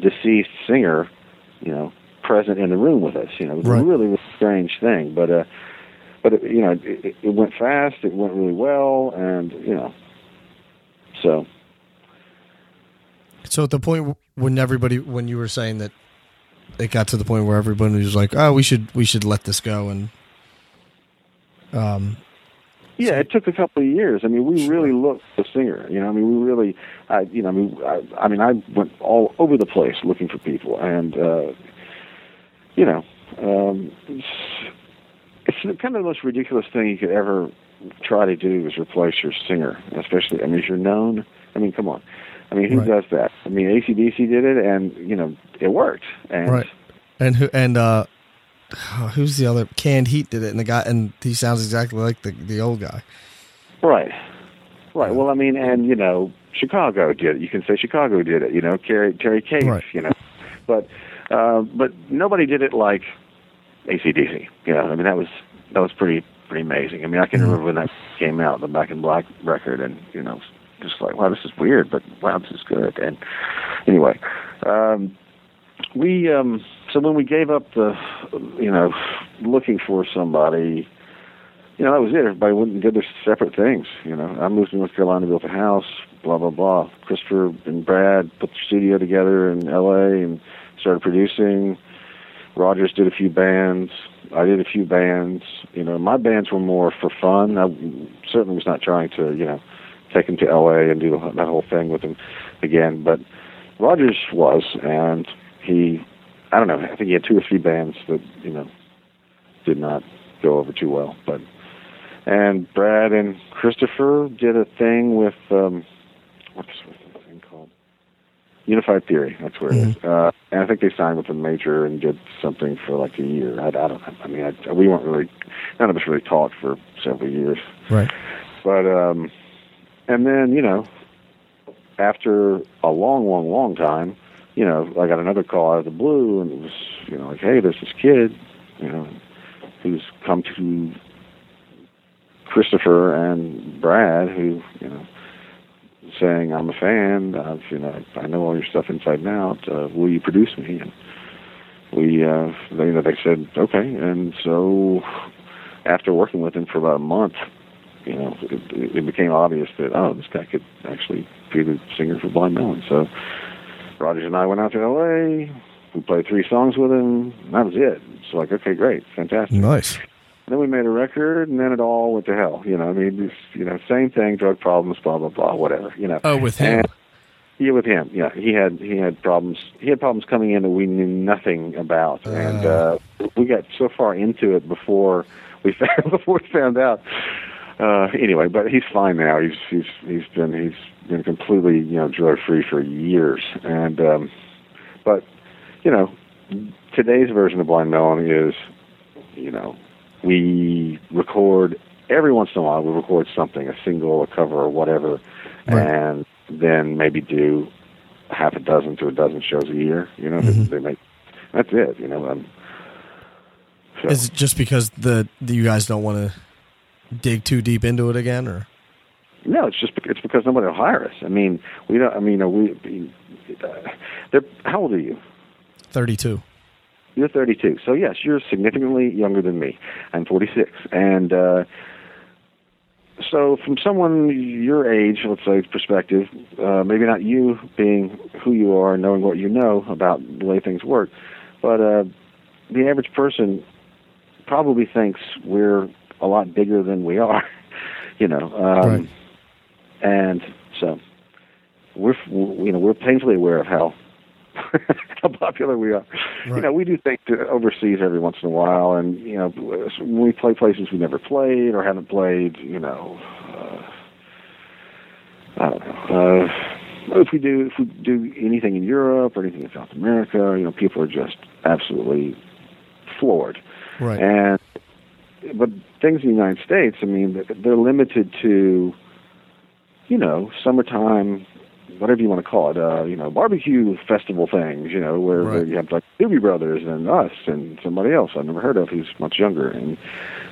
deceased singer, you know, present in the room with us. You know, it was Right. a really, really strange thing, but uh, but it, you know, it, it went fast. It went really well, and you know, so So at the point when everybody, when you were saying that, it got to the point where everybody was like, "Oh, we should we should let this go," and um, Yeah, it took a couple of years. I mean, we really looked for singer. You know, I mean, we really, I, you know, I mean, I, I mean, I went all over the place looking for people, and uh, you know, um, it's, it's kind of the most ridiculous thing you could ever try to do is replace your singer, especially. I mean, if you're known. I mean, come on. I mean, who Right. does that? I mean, ACDC did it, and you know, it worked. And right, and who and uh, who's the other? Canned Heat did it, and the guy, and he sounds exactly like the the old guy. Right. Right. Well, I mean, and you know, Chicago did it. You can say Chicago did it. You know, Terry Terry Kath. Right. You know, but uh, but nobody did it like ACDC. You know, I mean, that was that was pretty pretty amazing. I mean, I can Mhm. remember when that came out, the Back in Black record, and you know, just like, wow, this is weird, but wow, this is good. And anyway, um, we um, so when we gave up the, you know, looking for somebody you know, that was it. Everybody went and did their separate things. You know, I moved to North Carolina, built a house, blah blah blah. Christopher and Brad put the studio together in L.A. and started producing. Rogers did a few bands. I did a few bands. You know, my bands were more for fun. I certainly was not trying to, you know, take them to L.A. and do that whole thing with them again. But Rogers was, and he, I don't know. I think he had two or three bands that you know did not go over too well, but and Brad and Christopher did a thing with um what's called? Unified Theory. That's where it is. Uh, and I think they signed with a major and did something for like a year. I, I don't know. I mean, I, we weren't really none of us really talked for several years. Right. But um, and then you know, after a long, long, long time, you know, I got another call out of the blue, and it was you know like, hey, there's this kid, you know, who's come to Christopher and Brad, who you know, saying I'm a fan. I've you know I know all your stuff inside and out. Uh, will you produce me? And we uh, they, you know they said okay, and so after working with him for about a month, you know, it, it became obvious that oh, this guy could actually be the singer for Blind Melon. So Rogers and I went out to L.A. We played three songs with him. And that was it. It's like okay, great, fantastic. Nice. Then we made a record, and then it all went to hell. You know, I mean, it's, you know, same thing, drug problems, blah blah blah, whatever. You know. Oh, with him. And, yeah, with him. Yeah, he had he had problems. He had problems coming in that we knew nothing about, and uh, we got so far into it before we found before we found out. Uh, anyway, but he's fine now. He's he's he's been he's been completely you know drug free for years, and um, but you know today's version of Blind Melon is you know we record every once in a while we record something a single a cover or whatever Right. and then maybe do half a dozen to a dozen shows a year you know Mhm. they, they make that's it you know um, so, Is it just because the, the you guys don't want to dig too deep into it again, or no it's just it's because nobody will hire us i mean we don't i mean we uh, they're how old are you? Thirty-two. You're 32. So yes, you're significantly younger than me. I'm 46, and uh, so from someone your age, let's say, perspective, uh, maybe not you being who you are, knowing what you know about the way things work, but uh, the average person probably thinks we're a lot bigger than we are. you know, um, Right. and so we're you know we're painfully aware of how how popular we are. You know, we do things to overseas every once in a while, and you know, when we play places we never played or haven't played, you know, uh, I don't know. Uh, if we do if we do anything in Europe or anything in South America, you know, people are just absolutely floored. Right. And but things in the United States, I mean, they're limited to, you know, summertime, whatever you want to call it, uh, you know, barbecue festival things, you know, where, where you have like Doobie Brothers and us and somebody else I've never heard of who's much younger, and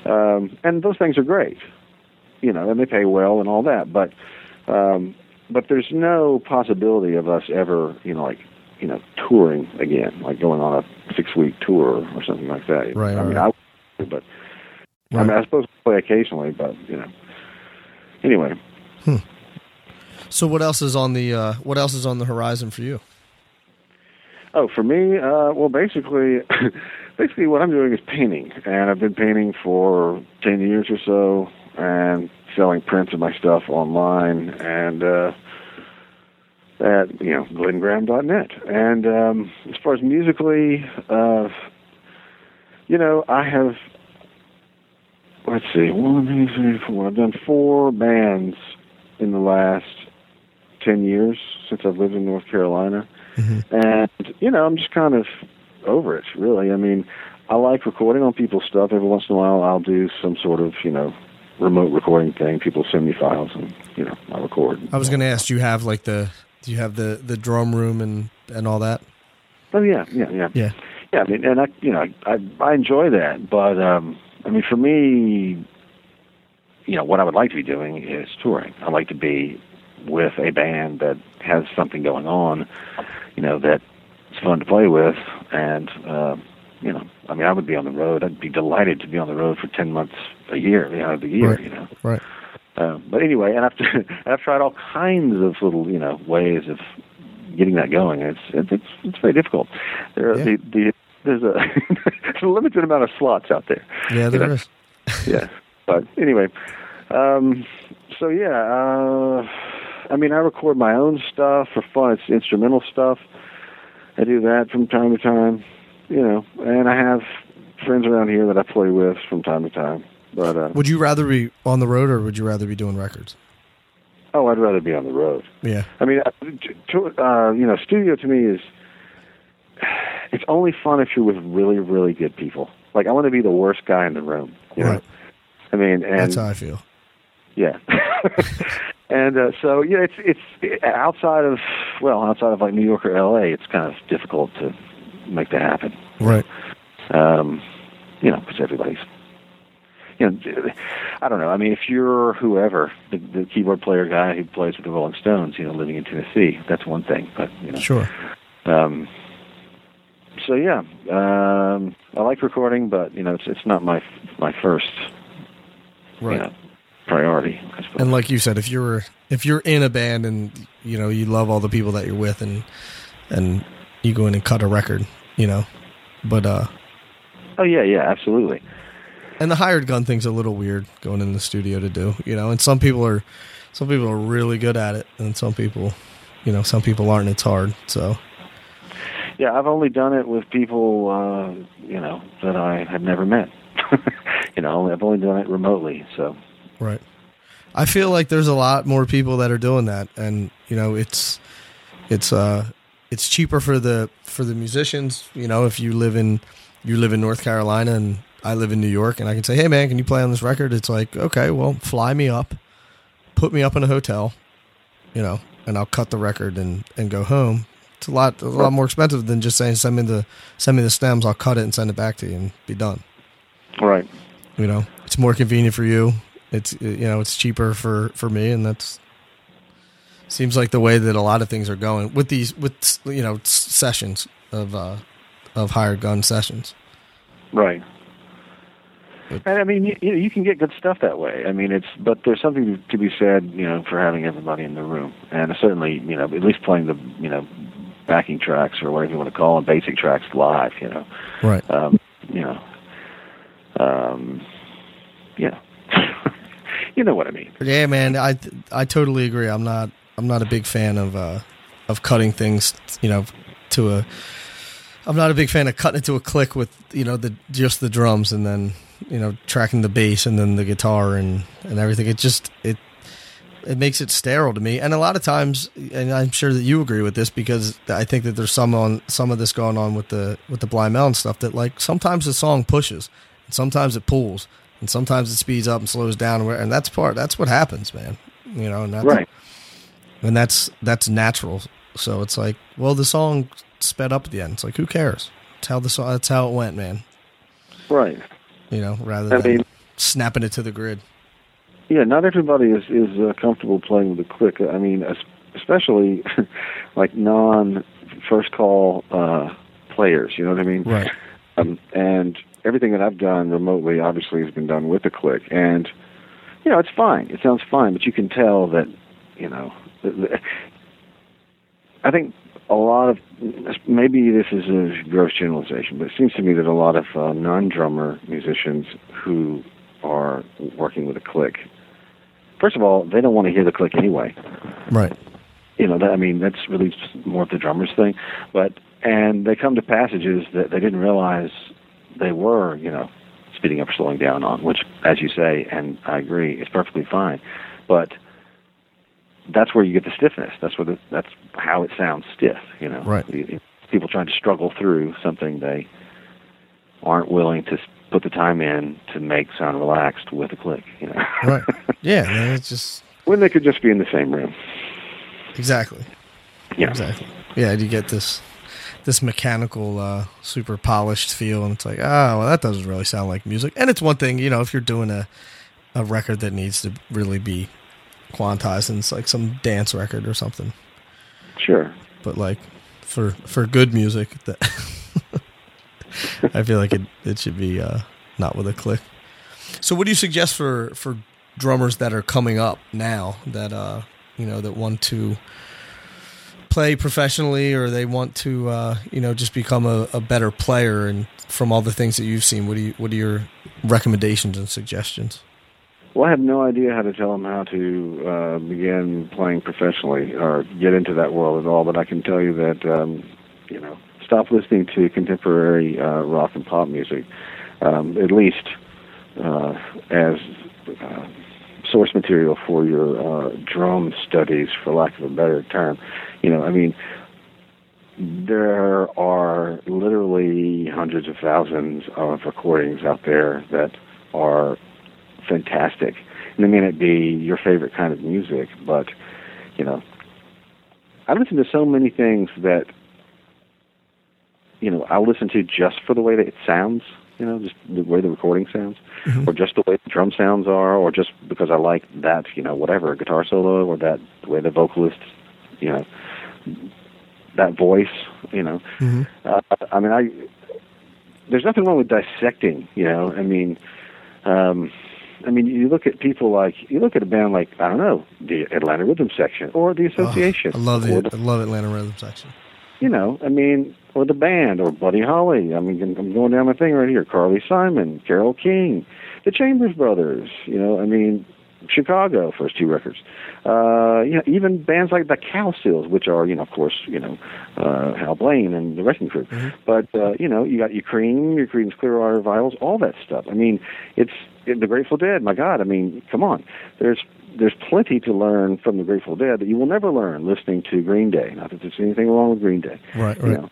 um, and those things are great, you know, and they pay well and all that, but um, but there's no possibility of us ever, you know, like you know, touring again, like going on a six week tour or something like that. Right, I mean, right. I would, but I mean, I suppose we play occasionally, but you know. Anyway, So what else is on the uh, what else is on the horizon for you? oh, for me, uh, well, basically, basically, what I'm doing is painting, and I've been painting for ten years or so, and selling prints of my stuff online, and uh, at you know glengraham.net. And um, as far as musically, uh, you know, I have let's see, one, two, three, four. I've done four bands in the last ten years since I've lived in North Carolina, and you know, I'm just kind of over it. Really, I mean, I like recording on people's stuff. Every once in a while, I'll do some sort of you know remote recording thing. People send me files, and you know, I record. I was going to ask, do you have like the do you have the the drum room and and all that? Oh yeah, yeah, yeah. Yeah. Yeah, I mean, and I, you know, I I enjoy that, but um, I mean, for me, you know, what I would like to be doing is touring. I like to be with a band that has something going on, you know, that's fun to play with, and uh, you know, I mean, I would be on the road. I'd be delighted to be on the road for ten months a year, you know, the year, Right. you know. Right. Um, but anyway, and I've I've tried all kinds of little you know ways of getting that going. It's it's it's, it's very difficult. There are Yeah. the, the there's a there's a limited amount of slots out there. Yeah, there is. Yeah, but anyway, um, so yeah, uh, I mean, I record my own stuff for fun. It's instrumental stuff. I do that from time to time, you know, and I have friends around here that I play with from time to time. But uh, Would you rather be on the road or would you rather be doing records? oh, I'd rather be on the road. Yeah. I mean, uh, to, uh, you know, studio to me is it's only fun if you're with really, really good people. Like I want to be the worst guy in the room. You know? Right. I mean, and That's how I feel. yeah, and uh, so yeah, it's it's outside of well, outside of like New York or L.A., it's kind of difficult to make that happen. Right. Um, you know, because everybody's. You know, I don't know. I mean, if you're whoever, the, the keyboard player guy who plays with the Rolling Stones, you know, living in Tennessee, that's one thing. But you know, Sure. um, so yeah, um, I like recording, but you know, it's it's not my my first Right. you know, priority. And like you said, if you're if you're in a band and you know you love all the people that you're with and and you go in and cut a record, you know, but uh, oh yeah, yeah, absolutely. and the hired gun thing's a little weird going in the studio to do, you know. And some people are some people are really good at it, and some people, you know, some people aren't. It's hard. So Yeah, I've only done it with people, uh, you know, that I had never met. you know, I've only done it remotely. So Right. I feel like there's a lot more people that are doing that, and you know, it's it's uh it's cheaper for the for the musicians. You know, if you live in you live in North Carolina and I live in New York, and I can say, hey man, can you play on this record? It's like, okay, well, fly me up, put me up in a hotel, you know, and I'll cut the record and and go home. It's a lot a lot more expensive than just saying send me the send me the stems, I'll cut it and send it back to you and be done. right. You know, it's more convenient for you. It's you know, it's cheaper for for me, and that's Seems like the way that a lot of things are going with these with you know sessions of uh, of hired gun sessions. Right. And I mean, you, you you can get good stuff that way. I mean, it's but there's something to be said, you know, for having everybody in the room, and certainly, you know, at least playing the, you know, backing tracks or whatever you want to call them, basic tracks live. You know, Right. um, you know, um, yeah, you know what I mean. Yeah, man, I I totally agree. I'm not I'm not a big fan of uh of cutting things, you know, to a. I'm not a big fan of cutting it to a click with you know the just the drums and then you know tracking the bass and then the guitar and and everything. It just it it makes it sterile to me. And a lot of times, and I'm sure that you agree with this because I think that there's some on some of this going on with the with the Blind Melon stuff that like sometimes the song pushes, and sometimes it pulls, and sometimes it speeds up and slows down, and that's part that's what happens, man. You know, and that's, Right. and that's that's natural. So it's like, well, the song sped up at the end. It's like, who cares? It's how the song. That's how it went, man. Right. You know, rather I than mean- snapping it to the grid. Yeah, not everybody is is uh, comfortable playing with a click. I mean, especially like non first call uh, players. You know what I mean? Right. Um, and everything that I've done remotely, obviously, has been done with a click. And you know, it's fine. It sounds fine, but you can tell that you know. I think a lot of maybe this is a gross generalization, but it seems to me that a lot of uh, non-drummer musicians who are working with a click first of all, they don't want to hear the click anyway. Right. You know, that, I mean, that's really more of the drummer's thing. But and they come to passages that they didn't realize they were, you know, speeding up or slowing down on, which, as you say, and I agree, is perfectly fine. But that's where you get the stiffness. That's where the, that's how it sounds stiff. You know, Right. People trying to struggle through something they aren't willing to put the time in to make sound relaxed with a click. You know, Right. Yeah, it's just when they could just be in the same room. exactly. Yeah. Exactly. Yeah, do you get this this mechanical, uh, super polished feel, and it's like, oh, well, that doesn't really sound like music. And it's one thing, you know, if you're doing a a record that needs to really be quantized, and it's like some dance record or something. Sure. But like for for good music, that I feel like it it should be uh, not with a click. So, what do you suggest for for drummers that are coming up now that uh you know that want to play professionally or they want to uh you know just become a, a better player and from all the things that you've seen what do you what are your recommendations and suggestions Well, I have no idea how to tell them how to uh, begin playing professionally or get into that world at all. But I can tell you that um, you know, stop listening to contemporary uh, rock and pop music, um, at least uh, as uh, source material for your uh, drum studies, for lack of a better term. You know, I mean, there are literally hundreds of thousands of recordings out there that are fantastic. And they may not be your favorite kind of music, but you know, I listen to so many things that you know I listen to just for the way that it sounds. You know, just the way the recording sounds, mm-hmm. or just the way the drum sounds are, or just because I like that, you know, whatever guitar solo, or that the way the vocalist, you know, that voice, you know. Uh, I mean, I there's nothing wrong with dissecting. You know, I mean, um, I mean, you look at people like you look at a band like I don't know the Atlanta Rhythm Section or the Association. Oh, i love or the, i love atlanta rhythm section you know, I mean, or the band, or Buddy Holly. I mean, I'm going down my thing right here. Carly Simon, Carole King, the Chambers Brothers. You know, I mean, Chicago, first two records. Uh, you know, even bands like the Cow Seals, which are, you know, of course, you know, uh, Hal Blaine and the Wrecking Crew. But uh, you know, you got your Cream, your Creedence Clearwater Revivals, all that stuff. I mean, it's the Grateful Dead. My God, I mean, come on. There's there's plenty to learn from the Grateful Dead that you will never learn listening to Green Day. Not that there's anything wrong with Green Day. right You know,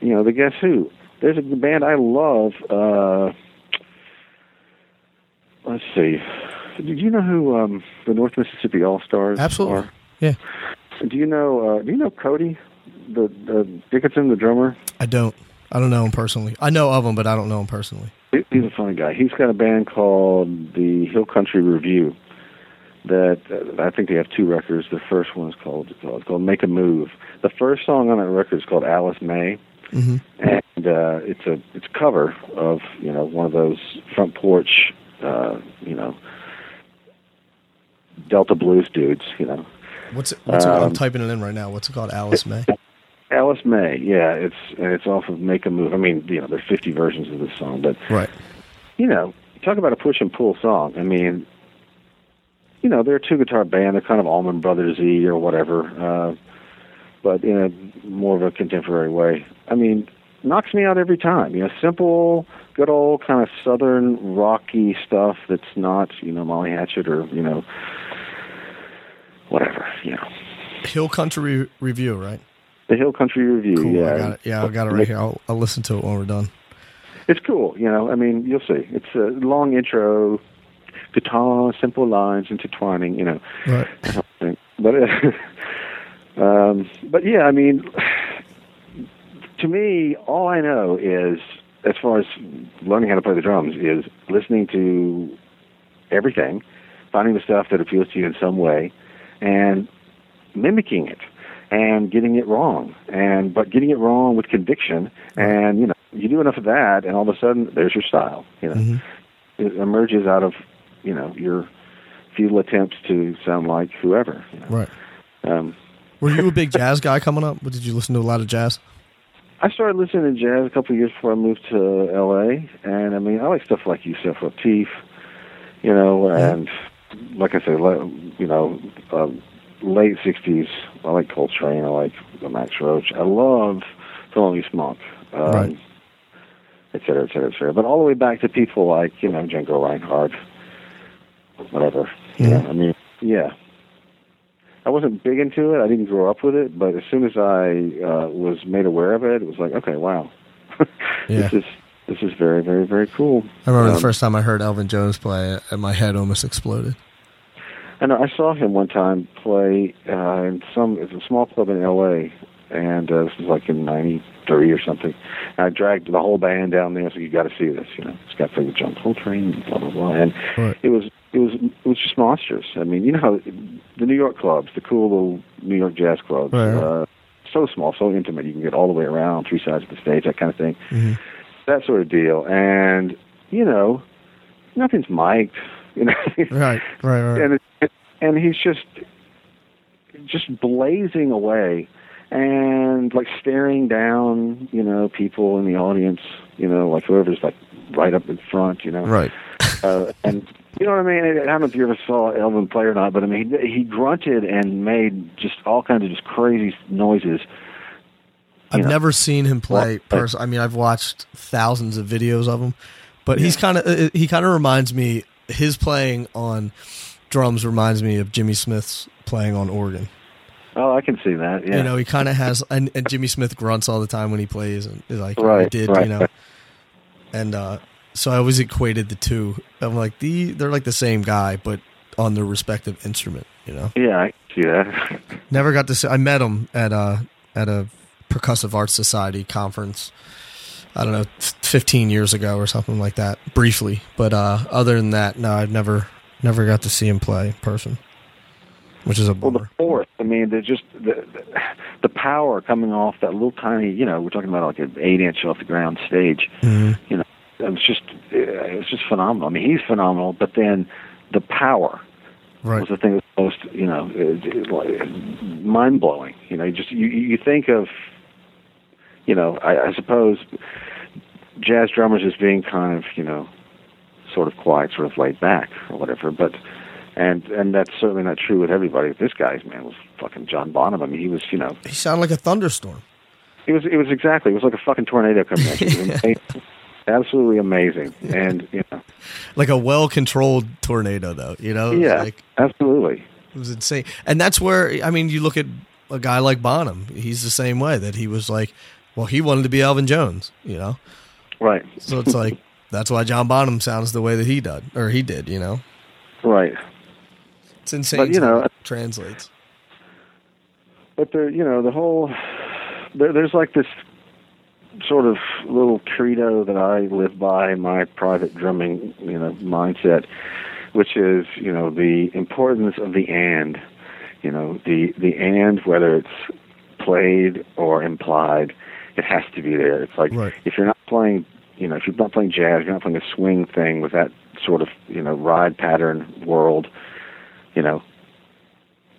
you know the Guess Who. There's a band I love. Uh, let's see. Did you know who um, the North Mississippi All Stars absolutely are? yeah Do you know? Uh, do you know Cody, the, the Dickinson, the drummer? i don't i don't know him personally i know of him but i don't know him personally He's a funny guy. He's got a band called the Hill Country Revue that uh, I think they have two records. The first one is called it's called Make a Move. The first song on that record is called Alice May, Mm-hmm. and uh, it's a it's a cover of you know one of those front porch uh, you know Delta blues dudes. You know What's it? What's it I'm Um, typing it in right now. What's it called? Alice May. Alice May. Yeah, it's and it's off of Make a Move. I mean, you know, there's 50 versions of this song, but Right. you know, talk about a push and pull song. I mean, you know, they're a two guitar band. They're kind of Allman Brothers y or whatever, uh, but in a more of a contemporary way. I mean, knocks me out every time. You know, simple, good old kind of southern rocky stuff that's not, you know, Molly Hatchet or you know, whatever. You know, Hill Country Re- Revue, right? the Hill Country Revue. Cool. yeah, I got it. Yeah, I got it right here. I'll, I'll listen to it when we're done. it's cool. You know, I mean, you'll see. It's a long intro, guitar, simple lines intertwining. You know. Right. But uh, um, but yeah, I mean, to me, all I know is as far as learning how to play the drums is listening to everything, finding the stuff that appeals to you in some way, and mimicking it and getting it wrong and but getting it wrong with conviction and you know you do enough of that and all of a sudden there's your style you know Mhm. it emerges out of you know your futile attempts to sound like whoever you know? Right. um Were you a big jazz guy coming up? Did you listen to a lot of jazz? I started listening to jazz a couple of years before I moved to LA and I mean I like stuff like Yusef Lateef you know and like I le- you know um, late 60s I like Coltrane I like the Max Roach I love Thelonious Monk um, Right. et cetera et cetera et cetera but all the way back to people like you know Django Reinhardt whatever you Yeah. I mean yeah I wasn't big into it. I didn't grow up with it, but as soon as I uh, was made aware of it, it was like, okay, wow, Yeah. this is this is very, very, very cool. I remember the Um, first time I heard Elvin Jones play, and my head almost exploded. I know I saw him one time play uh, in some it's a small club in L.A. and uh, this was like in '93 or something. And I dragged the whole band down there, so you got to see this. You know, this guy played with John Coltrane, and blah blah blah, and Right. it was it was it was just monstrous. I mean, you know how the New York clubs, the cool little New York jazz clubs, Right. uh, so small, so intimate. You can get all the way around, three sides of the stage, that kind of thing. Mhm. That sort of deal, and you know, nothing's mic'd. You know, Right. Right. Right. and and he's just just blazing away and like staring down you know people in the audience you know like whoever's like right up in front you know Right. uh, and you know what I mean I don't know if you ever saw Elvin play or not but I mean he, he grunted and made just all kinds of just crazy noises I've know. never seen him play. Well, Pers- I mean, I've watched thousands of videos of him, but he's kind of uh, uh, he kind of reminds me. His playing on drums reminds me of Jimmy Smith's playing on organ. oh I can see that yeah You know, he kind of has, and, and Jimmy Smith grunts all the time when he plays, and like he did, right. you know. And uh, so I always equated the two. I'm like, the they're like the same guy, but on their respective instrument. You know, yeah I see that never got to see. I met him at a at a percussive arts society conference. I don't know, 15 years ago or something like that, briefly. But uh, other than that, no, I've never never got to see him play in person, which is a Well, the fourth, I mean, there's just the, the the power coming off that little tiny, you know, we're talking about like an eight inch off the ground stage. Mhm. You know, it was just it was just phenomenal. I mean, he's phenomenal, but then the power Right. was the thing that's most, you know, mind blowing. You know, you just you you think of, you know, I, I suppose jazz drummers as being kind of, you know, sort of quiet, sort of laid back or whatever, but and and that's certainly not true with everybody. This guy's man was fucking John Bonham. I mean, he was, you know, He sounded like a thunderstorm. it was it was exactly it was like a fucking tornado coming at you. Amazing. Absolutely amazing, and you know, like a well controlled tornado though you know yeah, like absolutely. it was insane and that's where i mean you look at a guy like bonham he's the same way that he was like well he wanted to be Elvin jones you know Right, so it's like that's why john bonham sounds the way that he did or he did you know right. it's insane But, you know- it translates but there, you know, the whole there, there's like this sort of little credo that I live by in my private drumming, you know, mindset, which is you know the importance of the and. You know the the and whether it's played or implied, it has to be there. It's like Right. if you're not playing, you know, if you're not playing jazz, you're not playing a swing thing with that sort of you know ride pattern world, you know,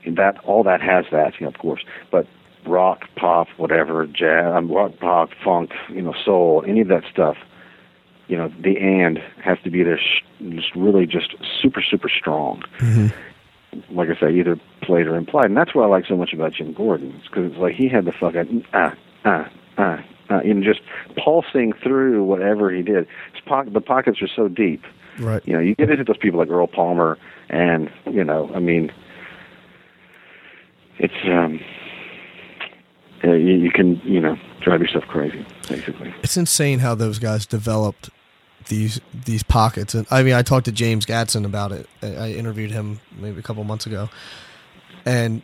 that all that has that, you know, of course, but rock, pop, whatever, jazz, um, rock, pop, funk, you know, soul, any of that stuff, you know, the and has to be there, sh- just really just super, super strong. Like I say, either played or implied, and that's what I like so much about Jim Gordon, because it's like he had the fucking ah ah Uh, you know, just pulsing through whatever he did. Pocket, the pockets are so deep. Right. You know, you get into those people like Earl Palmer, and you know, I mean, it's um, uh, you, you can you know drive yourself crazy, basically. It's insane how those guys developed these these pockets. And I mean, I talked to James Gadson about it. I I interviewed him maybe a couple months ago, and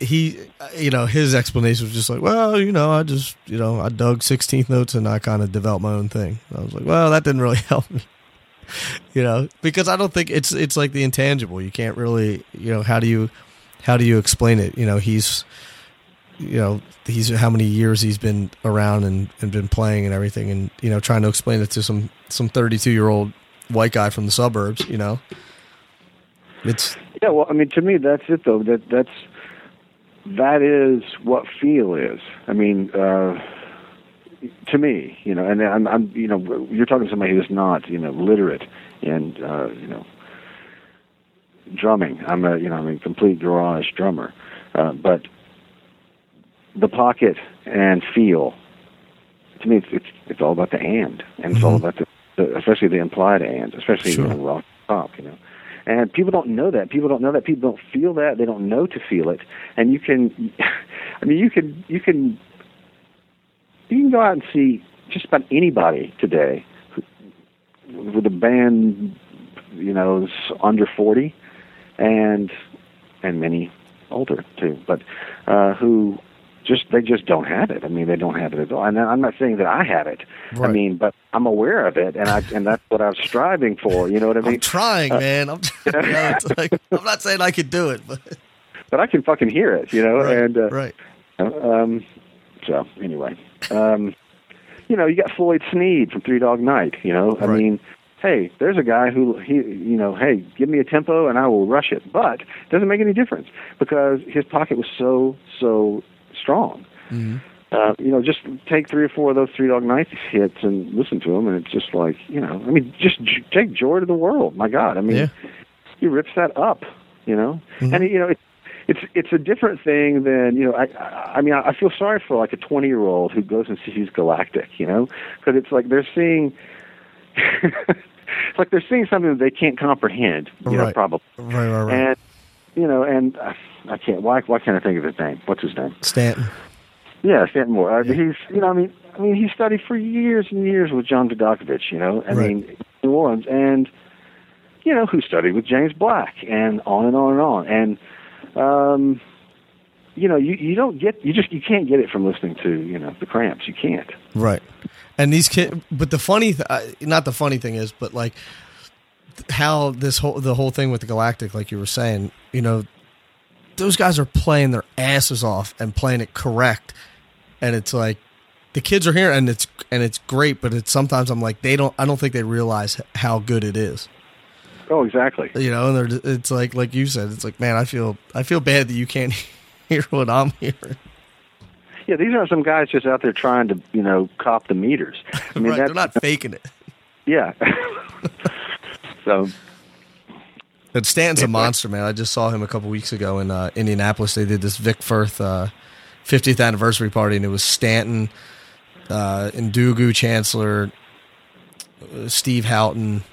he, you know, his explanation was just like, well, you know, I just, you know, I dug 16th notes and I kind of developed my own thing. I was like, well, that didn't really help me. You know, because I don't think it's it's like the intangible. You can't really, you know, how do you how do you explain it? You know, he's you know he's how many years he's been around and, and been playing and everything and you know trying to explain it to some some 32 year old white guy from the suburbs you know it's Yeah, well, I mean, to me, that's it though. That that's that is what feel is. I mean, uh, to me, you know, and I'm, I'm, you know, you're talking to somebody who's not, you know, literate in, uh, you know, drumming. I'm a, you know, I'm a complete garage drummer, uh, but the pocket and feel. To me, it's it's, it's all about the and, and it's all about the, the, especially the implied and, especially Sure. in rock pop, you know. And people don't know that. People don't know that. People don't feel that. They don't know to feel it. And you can, I mean, you can, you can, you can go out and see just about anybody today with a band, you know, under forty, and and many older too, but uh, who just they just don't have it. I mean, they don't have it at all. And I'm not saying that I have it. I mean, but I'm aware of it, and I and that's what I'm striving for. You know what I mean? i'm trying man i'm you know, it's like, i'm not saying i could do it but but I can fucking hear it, you know. right, and uh, right um, so anyway, um, you know, you got Floyd Sneed from Three Dog Night. You know, I Right. mean, hey, there's a guy who he, you know, hey, give me a tempo and I will rush it. But it doesn't make any difference because his pocket was so so strong. Mhm. Uh, you know, just take three or four of those Three Dog Night hits and listen to them, and it's just like, you know, I mean, just j- take Joy to the World. My God, I mean, Yeah. he rips that up, you know, Mhm. and you know, it's it's it's a different thing than you know. I I, mean, I, feel sorry for like a twenty year old who goes and sees Galactic, you know, because it's like they're seeing. it's like they're seeing something that they can't comprehend, you know, probably. right right right And you know, and uh, I can't. Why? Why can't I think of his name? What's his name? stanton Yeah, Stanton Moore. Uh, Yeah. He's, you know, I mean, I mean, he studied for years and years with John Vidacovich, you know, I Right. mean, New Orleans, and you know, who studied with James Black, and on and on and on, and um, you know, you you don't get, you just you can't get it from listening to, you know, the Cramps. You can't. Right. And these kids, but the funny, th- uh, not the funny thing is, but like how this whole the whole thing with the Galactic, like you were saying, you know, those guys are playing their asses off and playing it correct, and it's like the kids are here and it's and it's great, but it's sometimes I'm like they don't, I don't think they realize how good it is, Oh, exactly. you know, and they're, it's like like you said, it's like man, I feel I feel bad that you can't hear what I'm hearing. Yeah, these aren't some guys just out there trying to, you know, cop the meters. I mean, right? that's They're not faking it. yeah. so But Stanton's a monster, man. I just saw him a couple weeks ago in uh, Indianapolis. They did this Vic Firth uh, 50th anniversary party, and it was Stanton, uh, Ndugu Chancler, uh, Steve Houghton.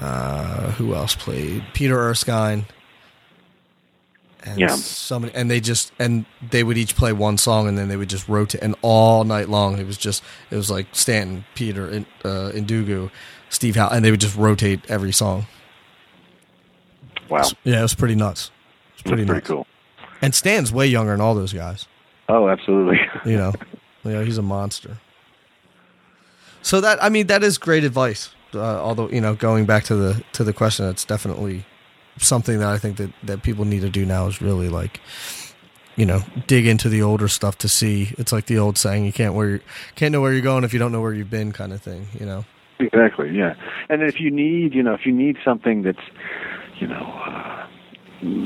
Uh, who else played? Peter Erskine. And Yeah. somebody, and they just and they would each play one song, and then they would just rotate, and all night long it was just it was like Stanton, Peter, and uh, Ndugu, Steve Houghton, and they would just rotate every song. Wow, Yeah, it was pretty nuts. It's that's pretty, pretty nuts. cool. And Stan's way younger than all those guys. Oh, absolutely. You know, you know, he's a monster. So that I mean, that is great advice. Uh, although you know, going back to the to the question, it's definitely something that I think that that people need to do now is really like you know dig into the older stuff to see. It's like the old saying, you can't where you can't know where you're going if you don't know where you've been, kind of thing. You know. Exactly. Yeah. And if you need, you know, if you need something that's, you know, uh,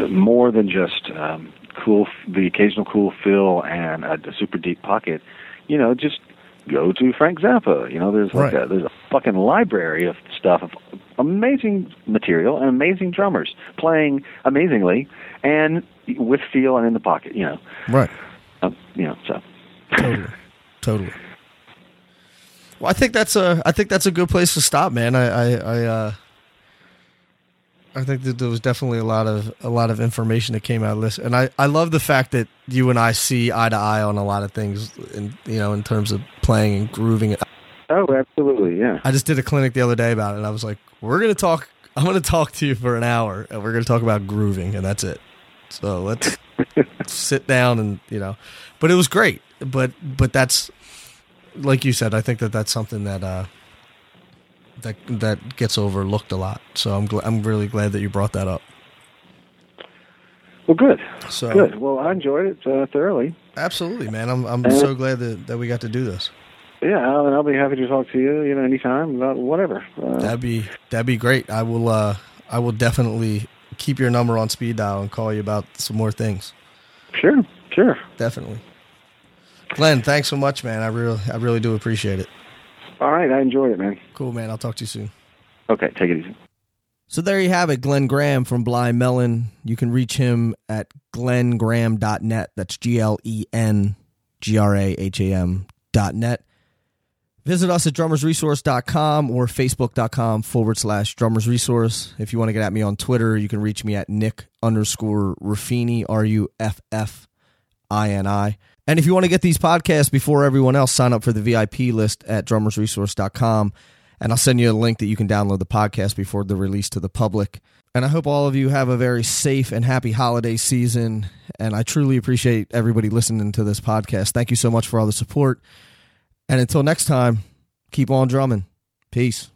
more than just um, cool, the occasional cool fill and a, a super deep pocket, you know, just go to Frank Zappa. You know, there's like Right. a, there's a fucking library of stuff of amazing material and amazing drummers playing amazingly and with feel and in the pocket. You know, Right. um, you know. So totally, totally. Well, I think that's a I think that's a good place to stop, man. I I I, uh, I think that there was definitely a lot of a lot of information that came out of this, and I I love the fact that you and I see eye to eye on a lot of things, in you know, in terms of playing and grooving. Oh, absolutely, yeah. I just did a clinic the other day about it, and I was like, we're gonna talk. I'm gonna talk to you for an hour, and we're gonna talk about grooving, and that's it. So let's sit down and you know, but it was great. But but that's like you said. I think that that's something that uh that that gets overlooked a lot. So I'm gl- I'm really glad that you brought that up. Well, good, So good. Well, I enjoyed it uh, thoroughly. absolutely, man. I'm I'm so glad that that we got to do this. Yeah, I'll, and I'll be happy to talk to you. You know, anytime about whatever. Uh, That'd be that'd be great. I will uh I will definitely keep your number on speed dial and call you about some more things. sure, sure. Definitely. Glenn, thanks so much, man. I really I really do appreciate it. All right, I enjoyed it, man. Cool, man. I'll talk to you soon. Okay, take it easy. So there you have it, Glenn Graham from Blind Melon. You can reach him at glenngraham.net. That's G L E N G R A H A M dot net. Visit us at drummersresource.com or facebook.com forward slash drummersresource. If you want to get at me on Twitter, you can reach me at nick underscore Ruffini, R U F F I N I. And if you want to get these podcasts before everyone else, sign up for the VIP list at drummersresource.com. And I'll send you a link that you can download the podcast before the release to the public. And I hope all of you have a very safe and happy holiday season. And I truly appreciate everybody listening to this podcast. Thank you so much for all the support. And until next time, keep on drumming. Peace.